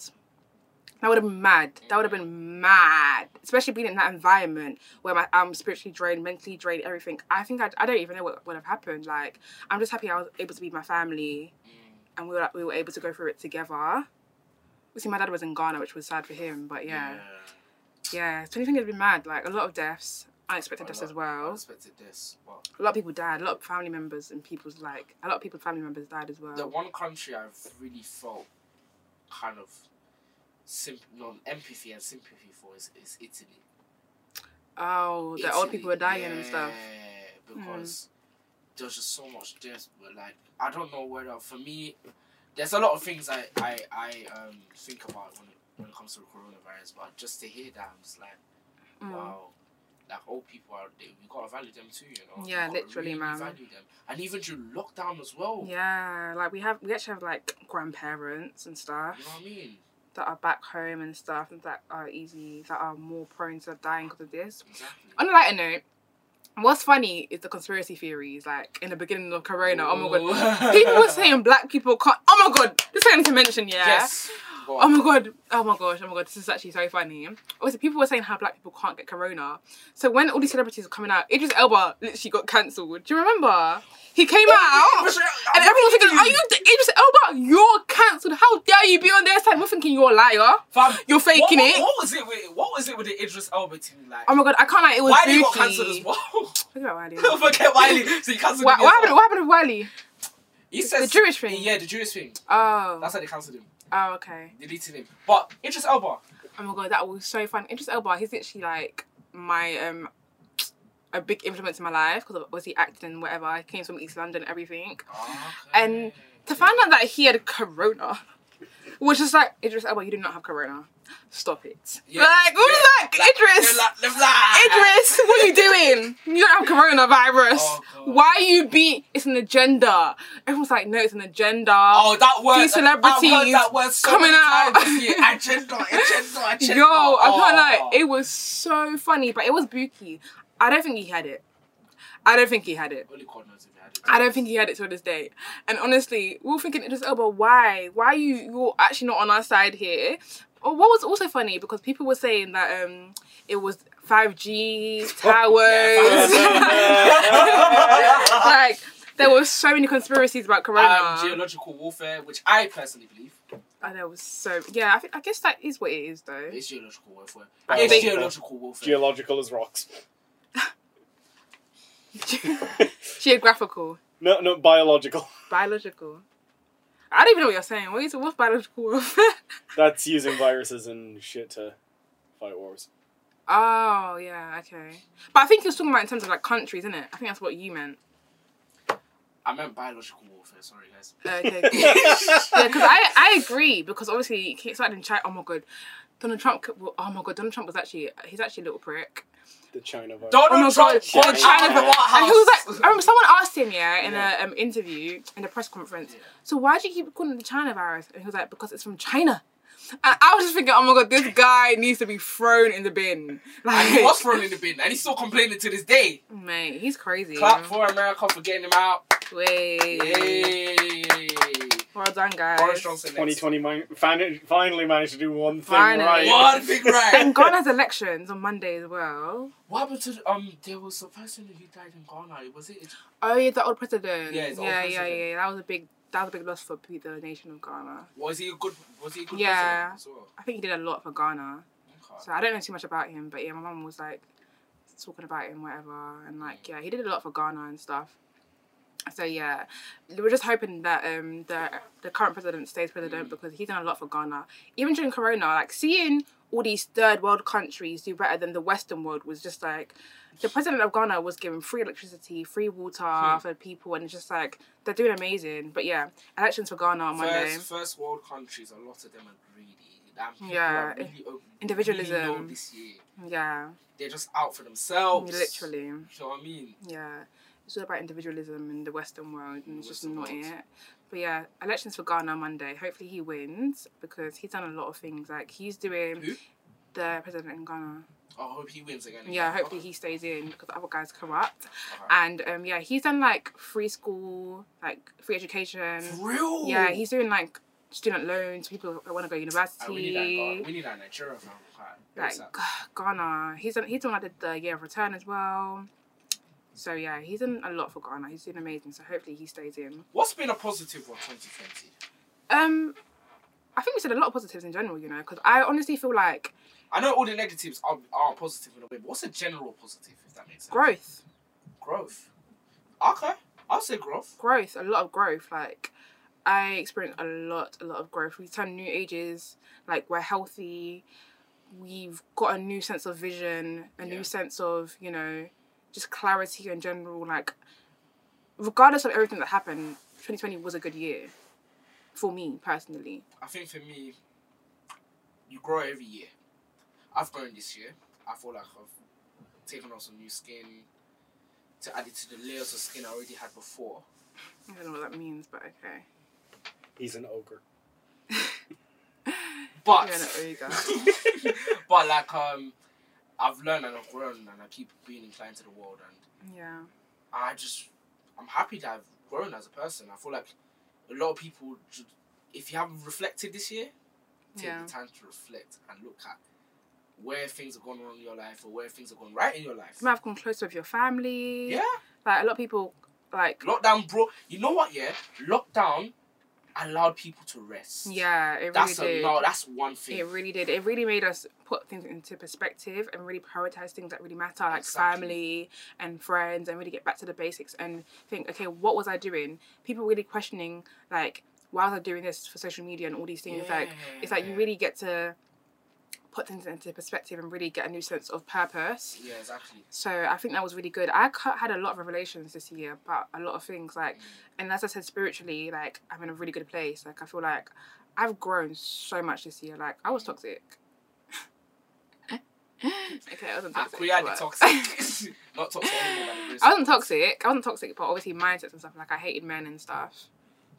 That would have been mad. That would have been mad, especially being in that environment where my, I'm spiritually drained, mentally drained, everything. I think I, I don't even know what would have happened. Like I'm just happy I was able to be with my family, mm. and we were we were able to go through it together. See, my dad was in Ghana, which was sad for him, but yeah, yeah. so 2020 has been mad. Like a lot of deaths, unexpected deaths as well. Unexpected deaths. Well, A lot of people died. A lot of family members and people's like a lot of people's family members died as well. the one country I've really felt kind of sim- no, empathy and sympathy for is, is Italy. oh, the old people were dying yeah, and stuff. because there's just so much death. But like, I don't know whether for me, there's a lot of things I I, I um think about when it when it comes to the coronavirus. But just to hear that, I'm just like, Mm. wow. Like old people are, there, we gotta value them too, you know. Yeah, literally, really man. Value them, and even during lockdown as well. Yeah, like we have we actually have like grandparents and stuff. You know what I mean? That are back home and stuff and that are easy that are more prone to dying because of this. Exactly. On a lighter note, what's funny is the conspiracy theories. Like in the beginning of Corona, oh my god, people were saying black people can't. Oh my god, this need to mention, yeah. Yes. Go Oh my god, oh my gosh, oh my god, this is actually so funny. Obviously, people were saying how black people can't get corona. So when all these celebrities were coming out, Idris Elba literally got cancelled. Do you remember? He came out. And everyone was thinking, are you the Idris Elba? You're cancelled. How dare you be on their side? We're thinking you're a liar. Fam, You're faking what, what, it. What was it? With, what was it with the Idris Elba team? Like, Oh my god, I can't like it was why did he got cancelled as well? Forget about Wiley. Forget Wiley. So he cancelled What, what happened? well. What happened with Wiley? He says The Jewish thing? Yeah, the Jewish thing. Oh, That's how they cancelled him. Oh, okay. Deleted him. But Idris Elba. Oh my god, that was so fun. Idris Elba, he's literally like my um a big influence in my life because was he acting and whatever. I came from East London, and everything. And to find out that he had corona was just like Idris Elba, you do not have corona. Stop it. Yeah, Like, who's yeah. that? Idris. Like, like, like- Idris, what are you doing? You don't have coronavirus. Oh, Why are you beat? It's an agenda. Everyone's like, no, it's an agenda. Oh, that word. These celebrities that word so coming out. times this year. Agenda, agenda, agenda. Yo, I can't oh. lie. Oh. It was so funny, but it was Buki. I don't think he had it. I don't think he had it. Only God knows if he had it. I don't think he had it to this day. And honestly, we were thinking, Idris Elba, why? Why are you you're actually not on our side here? Or what was also funny because people were saying that um it was 5G towers. like there were so many conspiracies about Corona. Um, geological warfare, which I personally believe and there was so yeah. I, think, I guess that is what it is though. It's geological warfare. It's think- geological warfare. Geological as rocks. Geographical, No, no, biological. biological. I don't even know what you're saying. What is what's biological warfare? That's using viruses and shit to fight wars. Oh yeah, okay. But I think you're talking about in terms of like countries, isn't it? I think that's what you meant. I meant biological warfare. Sorry, guys. Okay, cool. yeah, because I I agree because obviously he started in China. Oh my god, Donald Trump. well, Oh my god, Donald Trump was actually he's actually a little prick. The China virus. Donald Oh my Trump God, got yeah. China China the White House. And he was like, I remember someone asked him, yeah, in Yeah. a um, interview in a press conference. Yeah. So why do you keep calling it the China virus? And he was like, because it's from China. And I was just thinking, oh my god, this guy needs to be thrown in the bin. Like, and he was thrown in the bin, and he's still complaining to this day. mate, he's crazy. Clap for America for getting him out. Wait. Yay! Well done, guys. Boris Johnson. 2020 mi- fin- finally managed to do one thing Finally. right. One thing right. And Ghana has elections on Monday as well. What happened to the- um? There was a person who died in Ghana. Was it? Oh yeah, the old president. Yeah, it's the yeah, old yeah, president. yeah. That was a big, that was a big loss for pe- the nation of Ghana. Was he a good? Was he a good Yeah. president as well? I think he did a lot for Ghana. Okay. So I don't know too much about him, but yeah, my mum was like talking about him, whatever, and like yeah, he did a lot for Ghana and stuff. So yeah, we're just hoping that um the the current president stays president because he's done a lot for Ghana. Even during Corona, like seeing all these third world countries do better than the Western world was just like the president of Ghana was giving free electricity, free water Hmm. for people, and it's just like they're doing amazing. But yeah, elections for Ghana on Monday. First, first world countries, a lot of them are greedy. Yeah, really, individualism. Really this year. Yeah, They're just out for themselves. literally. You know what I mean? Yeah, it's all about individualism in the Western world, and it's just not it. But yeah, elections for Ghana Monday. Hopefully he wins because he's done a lot of things. Like he's doing Who? the president in Ghana. I hope he wins again. Yeah, hopefully he stays in because the other guys corrupt. Okay. And um, yeah, he's done like free school, like free education. For real? Yeah, he's doing like student loans, people that want to go university. And we need that. We need that Nigeria fam. Like, like Ghana. He's done, he's the one that did the year of return as well. So yeah, he's done a lot for Ghana. He's doing amazing. So hopefully he stays in. What's been a positive for 2020? Um, I think we said a lot of positives in general. You know, because I honestly feel like I know all the negatives are, are positive in a way, but what's a general positive, if that makes sense? growth, Growth. Okay. I'll say growth. growth, a lot of growth. Like I experienced a lot, a lot of growth. We've turned new ages. Like we're healthy. We've got a new sense of vision, a Yeah. new sense of you know, just clarity in general. Like regardless of everything that happened, 2020 was a good year for me personally. I think for me, you grow every year. I've grown this year. I feel like I've taken on some new skin to add it to the layers of skin I already had before. I don't know what that means, but okay. He's an ogre. But You're an ogre. but like um, I've learned and I've grown and I keep being inclined to the world and Yeah. I just I'm happy that I've grown as a person. I feel like a lot of people, should, if you haven't reflected this year, take Yeah. the time to reflect and look at where things have gone wrong in your life or where things have gone right in your life. You might have come closer with your family. Yeah, Like a lot of people like lockdown, bro. You know what? Yeah, lockdown allowed people to rest. yeah, it really that's a, did. no. That's one thing. It really did. It really made us put things into perspective and really prioritize things that really matter, like Exactly. family and friends, and really get back to the basics and think, okay, what was I doing? People really questioning, like, why was I doing this for social media and all these things? Like, it's like you really get to put things into perspective and really get a new sense of purpose. Yeah, exactly. So I think that was really good. I had a lot of revelations this year about a lot of things, like, and as I said, spiritually, like, I'm in a really good place. Like, I feel like I've grown so much this year. Like, I was toxic. okay, I wasn't Ah, toxic. we had toxic, not toxic anymore. by the grace I wasn't toxic. I wasn't toxic, but obviously mindsets and stuff. Like, I hated men and stuff.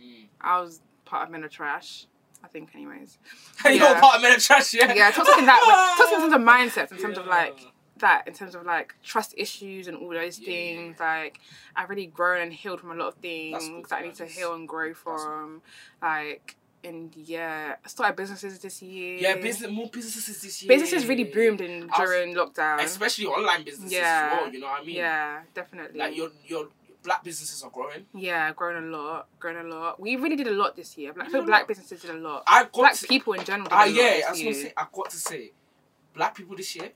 Mm. I was part of men are trash. I think, anyways. You're Yeah. part of men of trash, yeah. Yeah, toxic in that way. In terms of mindsets, in terms of like that, in terms of like trust issues and all those Yeah. things. Like I've really grown and healed from a lot of things that I need to heal and grow from. Like and yeah, I started businesses this year. Yeah, business more businesses this year. Businesses really boomed in I was- during lockdown. especially online businesses Yeah. as well. You know what I mean? Yeah, definitely. Like your your black businesses are growing. yeah, growing a lot, growing a lot. We really did a lot this year. Black, feel black businesses did a lot. I got Black to, people in general. Did Ah a lot yeah, I was gonna year. say I got to say, black people this year.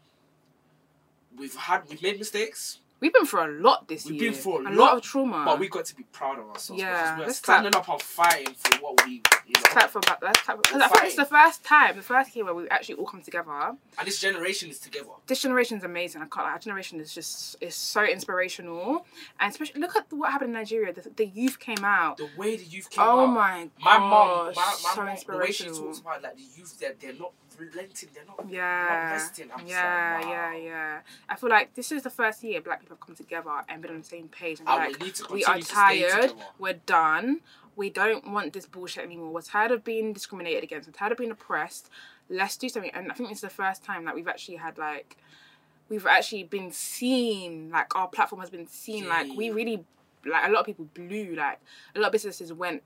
We've had we've made mistakes, We've been through a lot this year. We've been through a a lot, lot of trauma. but we got to be proud of ourselves Yeah, we're standing up and fighting for what we you know. clap for that. Let's clap. Because I think it's the first time, the first year where we actually all come together. And this generation is together. This generation is amazing. I can't. Our generation is just is so inspirational, and especially look at what happened in Nigeria. The, the youth came out. The way the youth came Oh out. my My god! mom, my, my so mom, the way she inspirational. talks about like the youth, they're, they're not relenting, they're not, Yeah, not resting. I'm yeah, like, wow. yeah, yeah. I feel like this is the first year Black people have come together and been on the same page. And oh, And like, we need to we continue are tired. We're done. We don't want this bullshit anymore. We're tired of being discriminated against. We're tired of being oppressed. Let's do something. And I think this is the first time that we've actually had like, we've actually been seen. Like our platform has been seen. Like we really, like a lot of people blew. Like a lot of businesses went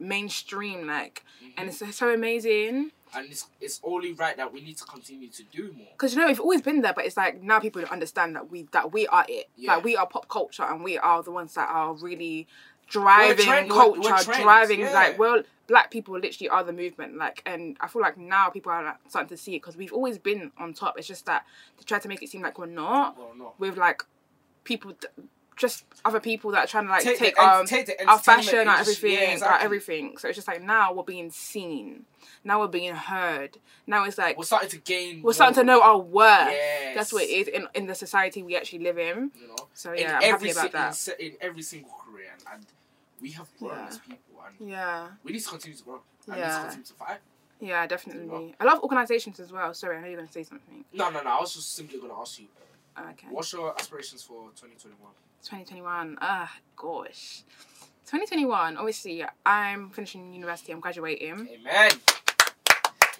mainstream. Like, and Mhm. it's so amazing. and it's, it's only right that we need to continue to do more. Because you know, we've always been there, but it's like now people understand that we that we are it. Yeah. Like we are pop culture, and we are the ones that are really driving trend- we're- culture, we're trends, driving yeah. like well, black people literally are the movement. Like, and I feel like now people are like, starting to see it because we've always been on top. It's just that they try to make it seem like we're not Well, no. with like people. Just other people that are trying to like Take, take, the, um take our fashion, our everything, yeah, our exactly. everything. So it's just like now we're being seen. Now we're being heard. Now it's like We're starting to gain. we're starting to know our worth. Yes. That's what it is in, in the society we actually live in. You know, So in yeah, I'm every happy about si- that. In, in every single career, and, and we have grown Yeah. as people, and Yeah, we need to continue to grow. And Yeah. need to continue to fight. yeah, definitely. A lot of organisations as well. Sorry, I know you're going to say something. No, no, no. I was just simply going to ask you, Okay. what's your aspirations for 2021? 2021. Ah, gosh. 2021. Obviously, I'm finishing university. I'm graduating. Amen.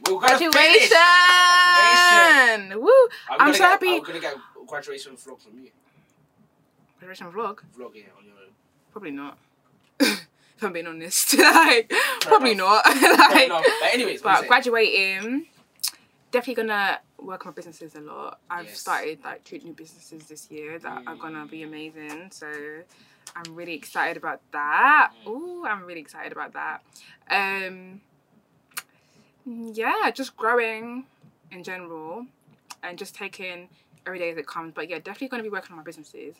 We're gonna Graduation! finish. Graduation. Woo! I'm, I'm so get, happy. I'm gonna get a graduation vlog from you. Graduation vlog? Vlog yeah, on your own. Probably not. If I'm being honest, like probably enough. not. Like. But anyways, but graduating, definitely gonna work on my businesses a lot. I've Yes. started like two new businesses this year that are gonna be amazing. So I'm really excited about that. Mm. Ooh, I'm really excited about that. Um, yeah, just growing in general and just taking every day as it comes. But yeah, definitely gonna be working on my businesses.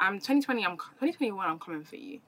Mm. Um, 2020, I'm 2021. I'm coming for you.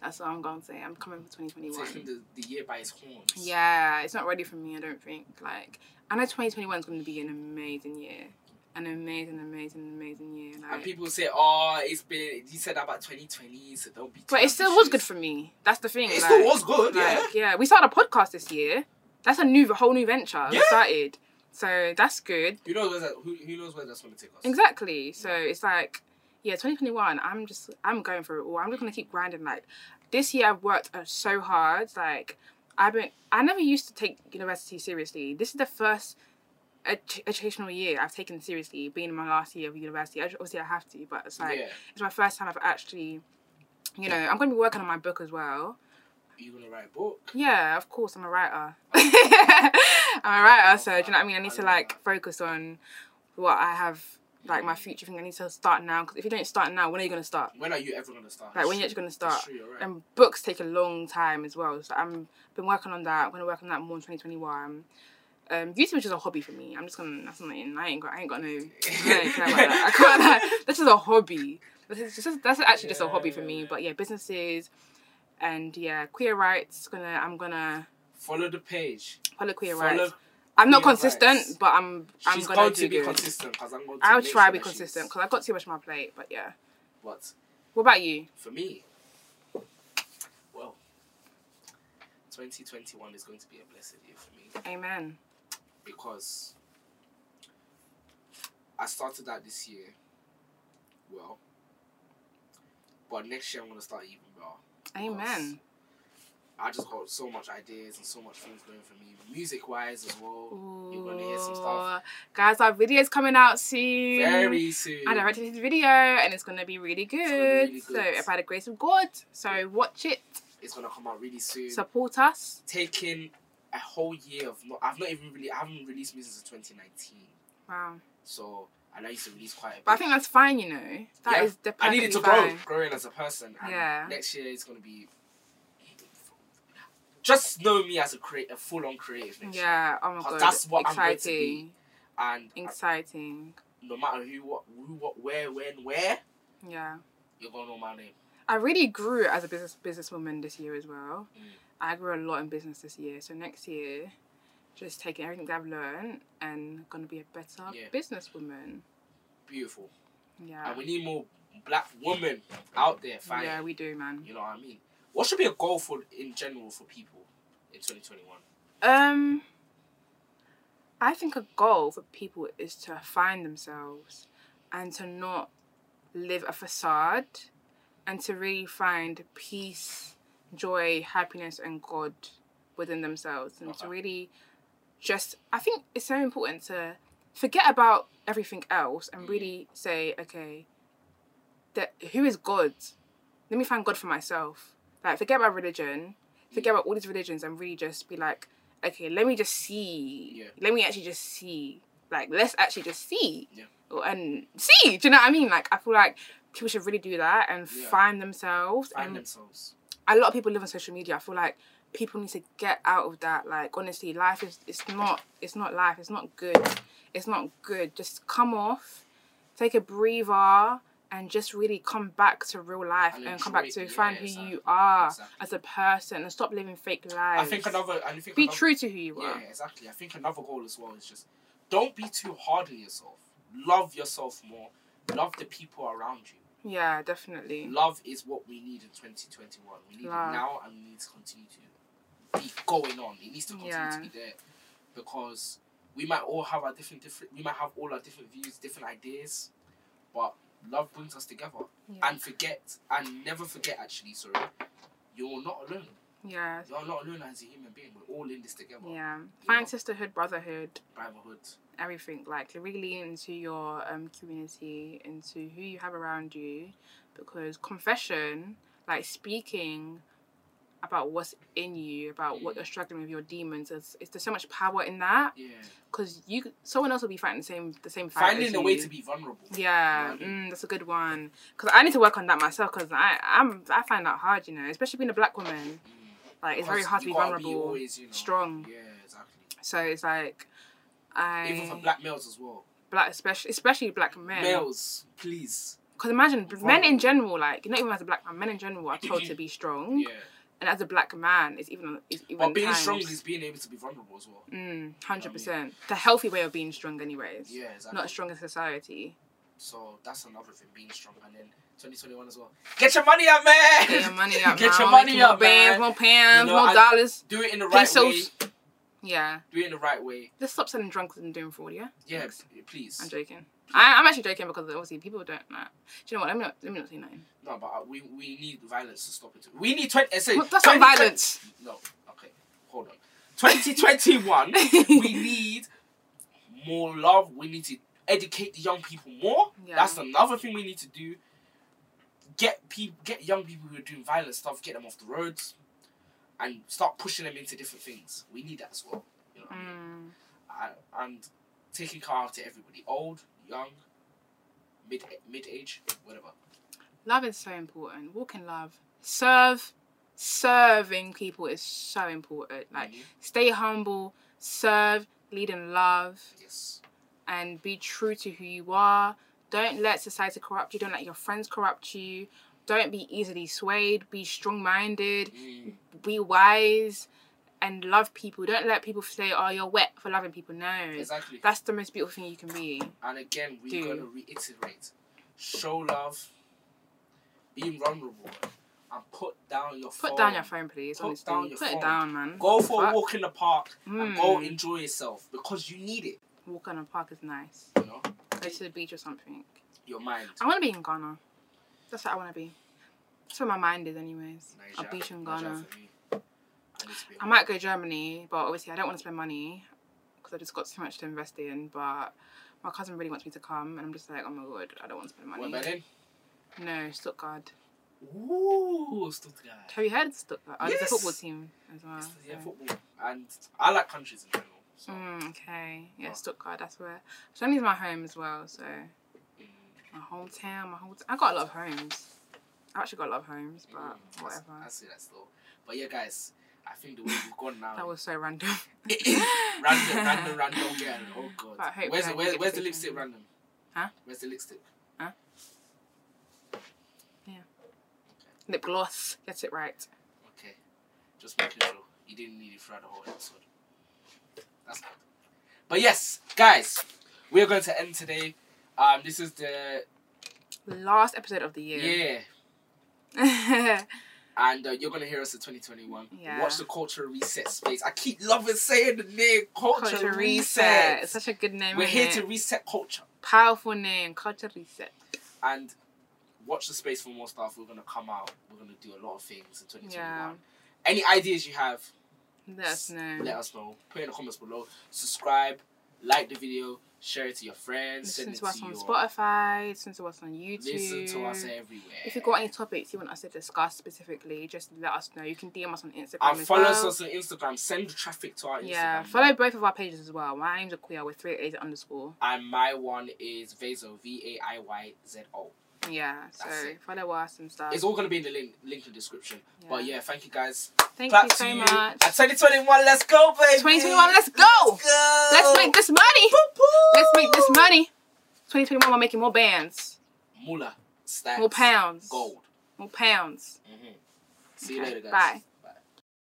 That's what I'm gonna say. I'm coming for 2021. taking the, the year by its horns. Yeah, it's not ready for me. I don't think. Like, I know 2021 is going to be an amazing year, an amazing, amazing, amazing year. And people say, "Oh, it's been." You said that about 2020, so don't be. but it still was good for me. That's the thing. It like, still was good, yeah. like, yeah. We started a podcast this year. That's a new, whole new venture. We Yeah. started, so that's good. Who knows where that? Who, who knows where that's going to take us? Exactly. So it's like, yeah, 2021. I'm just, I'm going for it all. I'm just gonna keep grinding. Like, this year I've worked uh, so hard. Like, I've been, I never used to take university seriously. This is the first ed- educational year I've taken seriously. Being in my last year of university, obviously I have to, but it's like yeah, it's my first time I've actually, you know, I'm gonna be working on my book as well. Are you gonna write a book? Yeah, of course, I'm a writer. I'm a writer, so do you know what I mean? I need to like focus on what I have, like my future thing. I need to start now because if you don't start now, when are you gonna start? When are you ever gonna start? Like when you're actually gonna start? True, right. And books take a long time as well. So I'm been working on that. I'm gonna work on that more in 2021. Um, YouTube is just a hobby for me. I'm just gonna. That's not. in- I ain't got. I ain't got no. I don't care about that. I can't. Like, that's just a hobby. That's just. That's actually just a Yeah, hobby for yeah, me. yeah. But yeah, businesses, and yeah, queer rights. Gonna. I'm gonna Follow the page. follow queer Follow. rights. I'm not consistent, rights. but I'm. I'm She's gonna going do to be good. consistent because I'm going to. I'll make try sure to be that she's- consistent because I've got too much on my plate. But yeah. What? What about you? for me, well, 2021 is going to be a blessed year for me Amen. because I started out this year well, but next year I'm going to start even better. Amen. I just got so much ideas and so much things going for me, music wise as well. You're gonna hear some stuff Guys, our video's coming out soon. very soon. I directed this video and it's gonna be really good. really So good. by the grace of God. So watch it. It's gonna come out really soon. Support us. Taking a whole year of not, I've not even really, I haven't released music since 2019. Wow. So and I used to release quite a bit. But I think that's fine, you know. That is Yeah, the I needed to perfectly grow, growing as a person. And Yeah. Next year is gonna be. Just know me as a create a full on creative. Next. Yeah. Oh my god. that's what I'm Exciting. going to be. And Exciting. no matter who, what, who, what, where, when, where, Yeah. you're gonna know my name. I really grew as a business businesswoman this year as well. Mm. I grew a lot in business this year. So next year, just taking everything that I've learned and gonna be a better Yeah. businesswoman. Beautiful. Yeah. And we need more black women out there fighting. Yeah, we do, man. You know what I mean? What should be a goal for in general for people in 2021? Um, I think a goal for people is to find themselves and to not live a facade and to really find peace, joy, happiness, and God within themselves and to really just, I think it's so important to forget about everything else and really say, okay, that who is God? Let me find God for myself. Like, forget about religion, forget about all these religions, and really just be like, okay, let me just see. Yeah. Let me actually just see. Like, let's actually just see. Yeah. And see. Do you know what I mean? Like, I feel like people should really do that and Yeah. find themselves. Find and themselves. a lot of people live on social media. I feel like people need to get out of that. Like honestly, life is it's not it's not life. It's not good. It's not good. Just come off, take a breather, and just really come back to real life And and, come back to it. find Yeah, who exactly. you are Exactly. as a person and stop living fake lives. I think another. I think be another, true to who you Yeah, are. Yeah, exactly. I think another goal as well is just don't be too hard on yourself. Love yourself more. Love the people around you. Yeah, definitely. Love is what we need in 2021. We need Love. it now and we need to continue to be going on. It needs to continue Yeah. to be there because we might all have our different different we might have all our different views, different ideas, but love brings us together. Yeah. And forget and never forget actually, sorry, you're not alone. Yeah. You're not alone as a human being. We're all in this together. Yeah. Find sisterhood, brotherhood, Brotherhood. everything like really into your um community into who you have around you because confession like speaking about what's in you, about what Mm. you're struggling with, your demons. It's, it's there's so much power in that Yeah. because you someone else will be fighting the same the same fight. Finding a way to be vulnerable. Yeah, You know I mean? mm, that's a good one. Cause I need to work on that myself. Cause I I'm I find that hard, you know, especially being a black woman. Mm. Like it's very hard to be vulnerable, always, you know, strong. Yeah, exactly. So it's like I Even for black males as well. black especially especially black men. Males, please. Because imagine men in general, like not even as a black man, men in general are told to be strong, Yeah. And as a black man, it's even it's even. But being times, strong is being able to be vulnerable as well. Mm, hundred percent. The healthy way of being strong, anyways. Yeah, exactly. Not strong in society. So that's another thing, being strong. And then 2021 as well. Get your money up, man! Get your money up. Get your now, money more up, bands, man. more pounds, You know, more dollars, Do it in the right way. Yeah. Do it in the right way. Let's stop selling drunks and doing fraud, yeah? Yeah, Thanks. please. I'm joking. I, I'm actually joking because obviously people don't know. Do you know what? Let me not, let me not say nothing. No, but uh, we we need violence to stop it. We need 20. uh, Say, Well, that's not 20 violence. No, okay, hold on. 2021, we need more love. We need to educate the young people more. Yeah. That's another thing we need to do. Get people, get young people who are doing violent stuff, get them off the roads, and start pushing them into different things. We need that as well. You know what I mean? Mm, and, and taking care of to everybody, old, young, mid mid age, whatever. love is so important. Walk in love. Serve. Serving people is so important. Like, Mhm. stay humble, serve, lead in love, yes, and be true to who you are. Don't let society corrupt you. Don't let your friends corrupt you. Don't be easily swayed. Be strong minded. Mm, Be wise. And love people. Don't let people say, oh, you're wet for loving people. No. exactly. That's the most beautiful thing you can be. And again, we're to reiterate: show love, be vulnerable, and put down your phone. Put down your phone, please. Put honestly. down your Put phone. it down, man. Go for a walk in the park and go Mm. enjoy yourself because you need it. Walk in a park is nice. You know, Go to the beach or something. your mind. I want to be in Ghana. That's what I want to be. That's where my mind is, anyways. A beach in Ghana. I need to be I might go Germany, but obviously I don't want to spend money because I just got too much to invest in. But my cousin really wants me to come, and I'm just like, oh my god, I don't want to spend What money. Berlin? No, Stuttgart. Ooh, Stuttgart. Have you heard of Stuttgart? Oh, there's a football team as well. It's- yeah, so- football. And I like countries in general. So. Mm, okay. Yeah, Oh. Stuttgart. That's where. Germany's my home as well. So Mm. my hometown, my whole. I got a lot of homes. I've actually got a lot of homes, but Mm, whatever. I see that still. But yeah, guys, I think the way we've gone now. That was so random. It is random, random, random girl. Oh god. Where's the, where's, where's the lipstick random? Huh? Where's the lipstick? Huh? Yeah. Okay. Lip gloss. Get it right. Okay. Just making sure you didn't need it throughout the whole episode. That's good. But yes, guys, we're going to end today. Um, this is the Last episode of the year. yeah, and uh, you're gonna hear us in 2021. Yeah. Watch the culture reset space. I keep loving saying the name culture, Culture reset. reset. It's such a good name. We're here it? to reset culture Powerful name. Culture reset. and watch the space for more stuff. We're gonna come out. We're gonna do a lot of things in 2021. Yeah. Any ideas you have, Let us know. let us know. Put in the comments below. Subscribe, like the video, share it to your friends, Listen send it to us to on your Spotify. Listen to us on YouTube. listen to us everywhere. If you've got any topics you want us to discuss specifically, just let us know. You can DM us on Instagram. and follow well. us on Instagram. Send traffic to our Instagram. Yeah, follow both of our pages as well. My name's Aquia with three A's underscore. And my one is Vazo V A I Y Z O. Yeah, so follow us and stuff. It's all gonna be in the link, link in the description. But yeah, thank you guys. Thank Clap you so you. much. And 2021, let's go, baby. 2021, let's go. Let's go. Let's make this money. Let's make this money. 2021, we're making more bands, Moolah, stacks, more pounds, gold. more pounds. hmm See you later, guys. Bye.